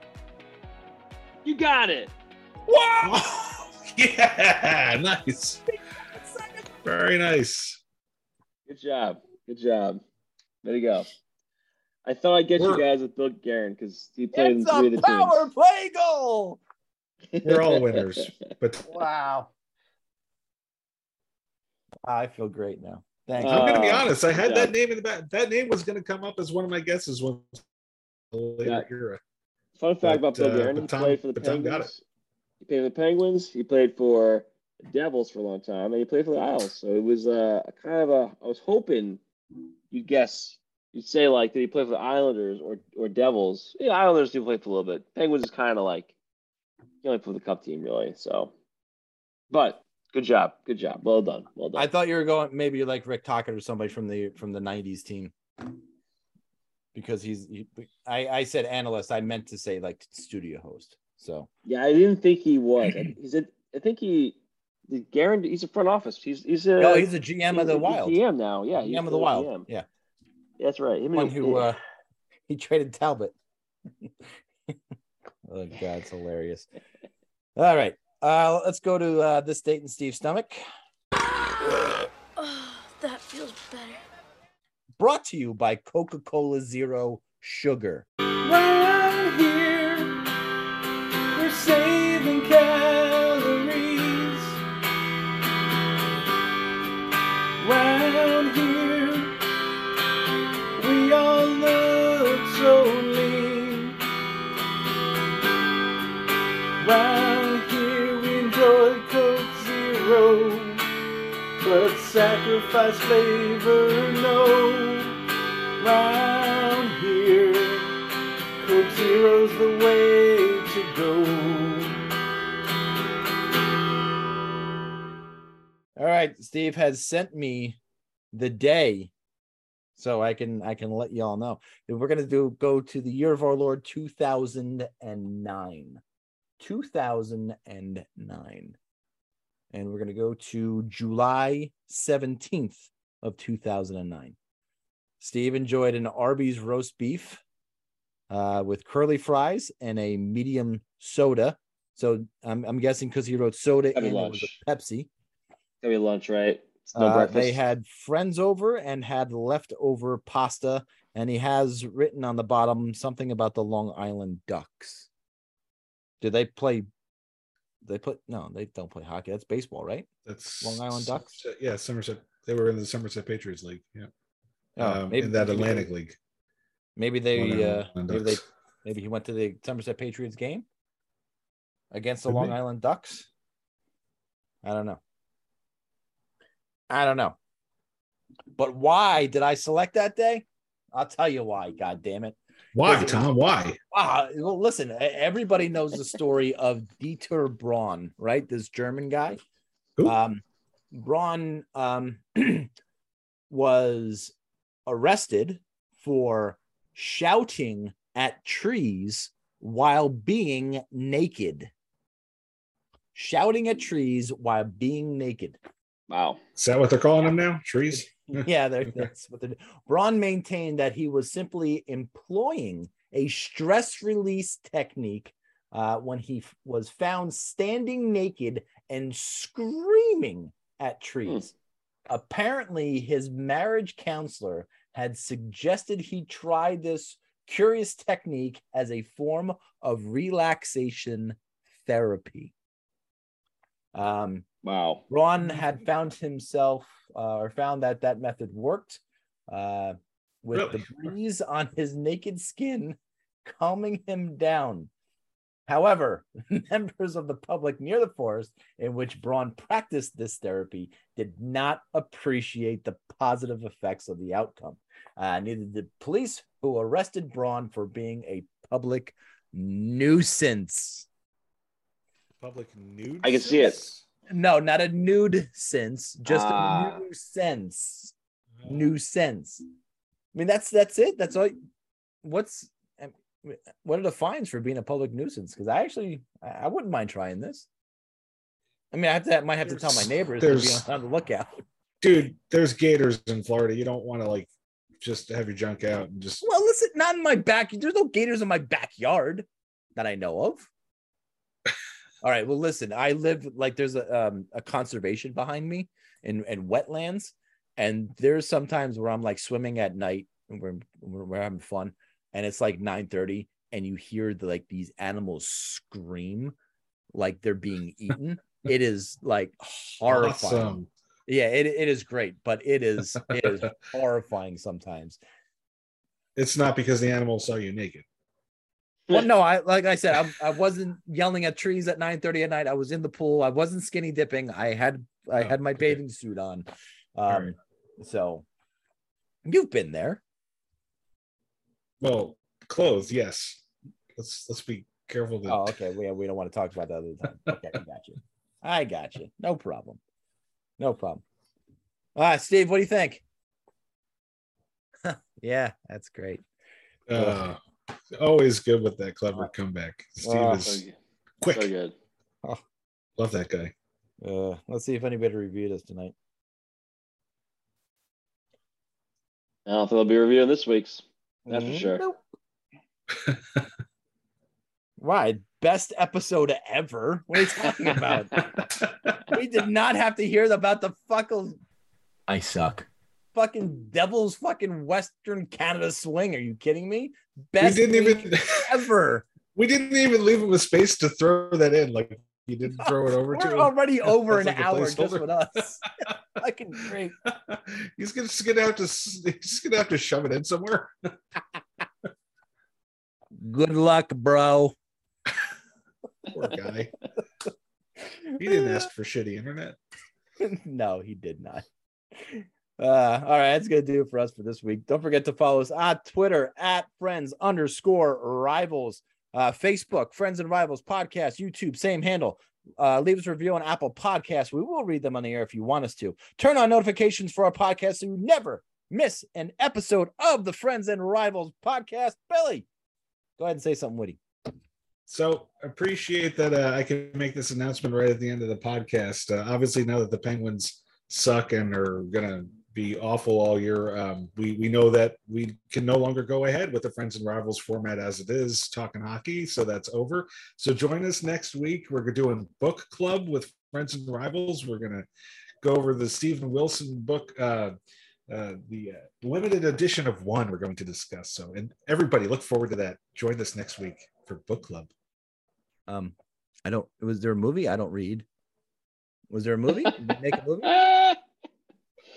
You got it. Wow! yeah, nice. Very nice. Good job. Good job. There you go. I thought I'd get you We're- guys with Bill Guerin because he played in It's three of a the power teams. play goal. We're all winners, but Wow. I feel great now. Thanks. I'm gonna be Uh, honest. I had yeah. that name in the back. That name was gonna come up as one of my guesses when the later Yeah. era. Fun fact about But, Bill uh, Guerin: but he Tom- played for the but Tom got Penguins. He played for the Penguins. He played for the Devils for a long time, and he played for the Isles. So it was uh, a kind of a. I was hoping you'd guess. You'd say like, did he play for the Islanders or or Devils? Yeah, Islanders do play for a little bit. Penguins is kind of like he only played for the Cup team really. So, but good job, good job, well done, well done. I thought you were going maybe like Rick Tocchet or somebody from the from the '90s team, because he's. He, I I said analyst. I meant to say like studio host. So Yeah, I didn't think he was. I- said I think he. The Guerin, he's a front office. He's he's a. no, he's a GM of the a Wild. GM now. Yeah, he's GM of the Wild. GM. Yeah, That's right. Him one who uh, he traded Talbot. oh God, it's hilarious. All right, uh, let's go to uh, this date in Steve's stomach. Oh, that feels better. Brought to you by Coca Cola Zero Sugar. Sacrifice flavor, no. Round here, Coke Zero's the way to go. All right, Steve has sent me the day so I can I can let y'all know. We're gonna do go to the year of our Lord 2009. 2009. And we're gonna go to July 17th of 2009. Steve enjoyed an Arby's roast beef uh, with curly fries and a medium soda. So I'm, I'm guessing because he wrote soda and it was a Pepsi. Gonna be lunch, right? It's no Uh, breakfast. they had friends over and had leftover pasta, and he has written on the bottom something about the Long Island Ducks. Did they play They put no, they don't play hockey. That's baseball, right? That's Long Island Ducks. Yeah, Somerset. They were in the Somerset Patriots League. Yeah. Oh, um, maybe- in that maybe Atlantic League. Maybe they, uh, maybe they, maybe he went to the Somerset Patriots game against the Could Long be. Island Ducks. I don't know. I don't know. But why did I select that day? I'll tell you why. God damn it. Why, Because Tom? Why? Ah, well, listen, everybody knows the story of Dieter Braun, right? This German guy. Um, Braun um, was arrested for shouting at trees while being naked. Shouting at trees while being naked. Wow. Is that what they're calling them now? Trees? yeah, that's what they Braun maintained that he was simply employing a stress release technique uh, when he f- was found standing naked and screaming at trees. Apparently, his marriage counselor had suggested he try this curious technique as a form of relaxation therapy. Um, wow. Ron had found himself uh, or found that that method worked uh, with the breeze on his naked skin calming him down. However, members of the public near the forest in which Braun practiced this therapy did not appreciate the positive effects of the outcome. Uh, neither did police, who arrested Braun for being a public nuisance. Public nude. I can see it. No, not a nude sense, just Ah. a new sense. New sense. I mean, that's that's it. That's all. What's um, what are the fines for being a public nuisance? Because I actually I wouldn't mind trying this. I mean, I have to I might have to tell my neighbors to be on, on the lookout. Dude, there's gators in Florida. You don't want to like just have your junk out and just Well, listen, not in my back. There's no gators in my backyard that I know of. All right. Well, listen, I live like there's a um, a conservation behind me in in wetlands, and there's sometimes where I'm like swimming at night and we're we're, we're having fun, and it's like 9:30, and you hear the, like these animals scream like they're being eaten. it is like horrifying. Awesome. Yeah, it, it is great, but it is it is horrifying sometimes. it's not because the animals saw you naked. Well, no, I like I said, I, I wasn't yelling at trees at 9 30 at night. I was in the pool. I wasn't skinny dipping. I had I had my bathing suit on. Um, so you've been there. Well, clothes, yes. Let's let's be careful. Oh, okay. We, we don't want to talk about that other time. Okay, I got you. I got you. No problem. No problem. All right, Steve, what do you think? yeah, that's great. Uh, always good with that clever comeback. Steve Oh. is quick. So good. Love that guy. Uh, let's see if anybody reviewed us tonight. I don't think they'll be reviewing this week's. That's for Mm, sure. nope. Why? Best episode ever. What are you talking about? we did not have to hear about the fucking I suck. Fucking Devil's fucking Western Canada swing. Are you kidding me? Best we didn't even ever. we didn't even leave him a space to throw that in. Like you didn't throw it over to We're him. already over an like hour just with us. fucking great. He's gonna, just gonna have to he's just gonna have to shove it in somewhere. Good luck, bro. Poor guy. He didn't ask for shitty internet. no, he did not. Uh, all right, that's gonna do it for us for this week. Don't forget to follow us on Twitter at friends underscore rivals, uh, Facebook, Friends and Rivals Podcast, YouTube, same handle. Uh, leave us a review on Apple Podcasts. We will read them on the air if you want us to. Turn on notifications for our podcast so you never miss an episode of the Friends and Rivals podcast. Billy, go ahead and say something witty. So appreciate that uh, I can make this announcement right at the end of the podcast. Uh, obviously, now that the Penguins suck and are gonna be awful all year, um, we we know that we can no longer go ahead with the friends and rivals format as it is, talking hockey. So that's over. So join us next week. We're doing book club with friends and rivals. We're gonna go over the Steven Wilson book. Uh, uh, the uh, limited edition of one we're going to discuss. So, and everybody look forward to that. Join us next week for book club. Um, I don't. Was there a movie? I don't read. Was there a movie? Did they make a movie?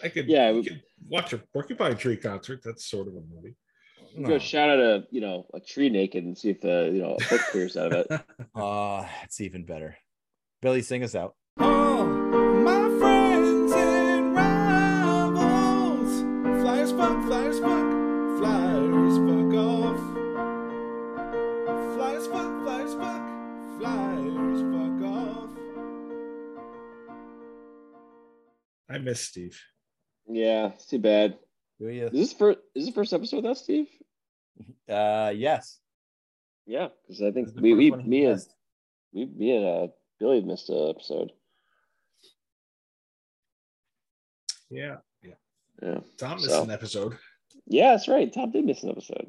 I could Yeah, we- could watch a Porcupine Tree concert. That's sort of a movie. Go shout out a you know a tree naked and see if uh, you know a book clears out of it. Uh, it's even better. Billy, sing us out. My friends and rivals. Flyers fuck, flyers fuck, flyers fuck off. Flyers fuck, flyers fuck, flyers fuck off. I miss Steve. Yeah, it's too bad. Do you? Is this first? Is this first episode without Steve? Uh, yes. Yeah, because I think This is the we, we me and missed. we me and uh, Billy missed an episode. Yeah, yeah. Yeah. Tom missed So- an episode. Yeah, that's right. Tom did miss an episode.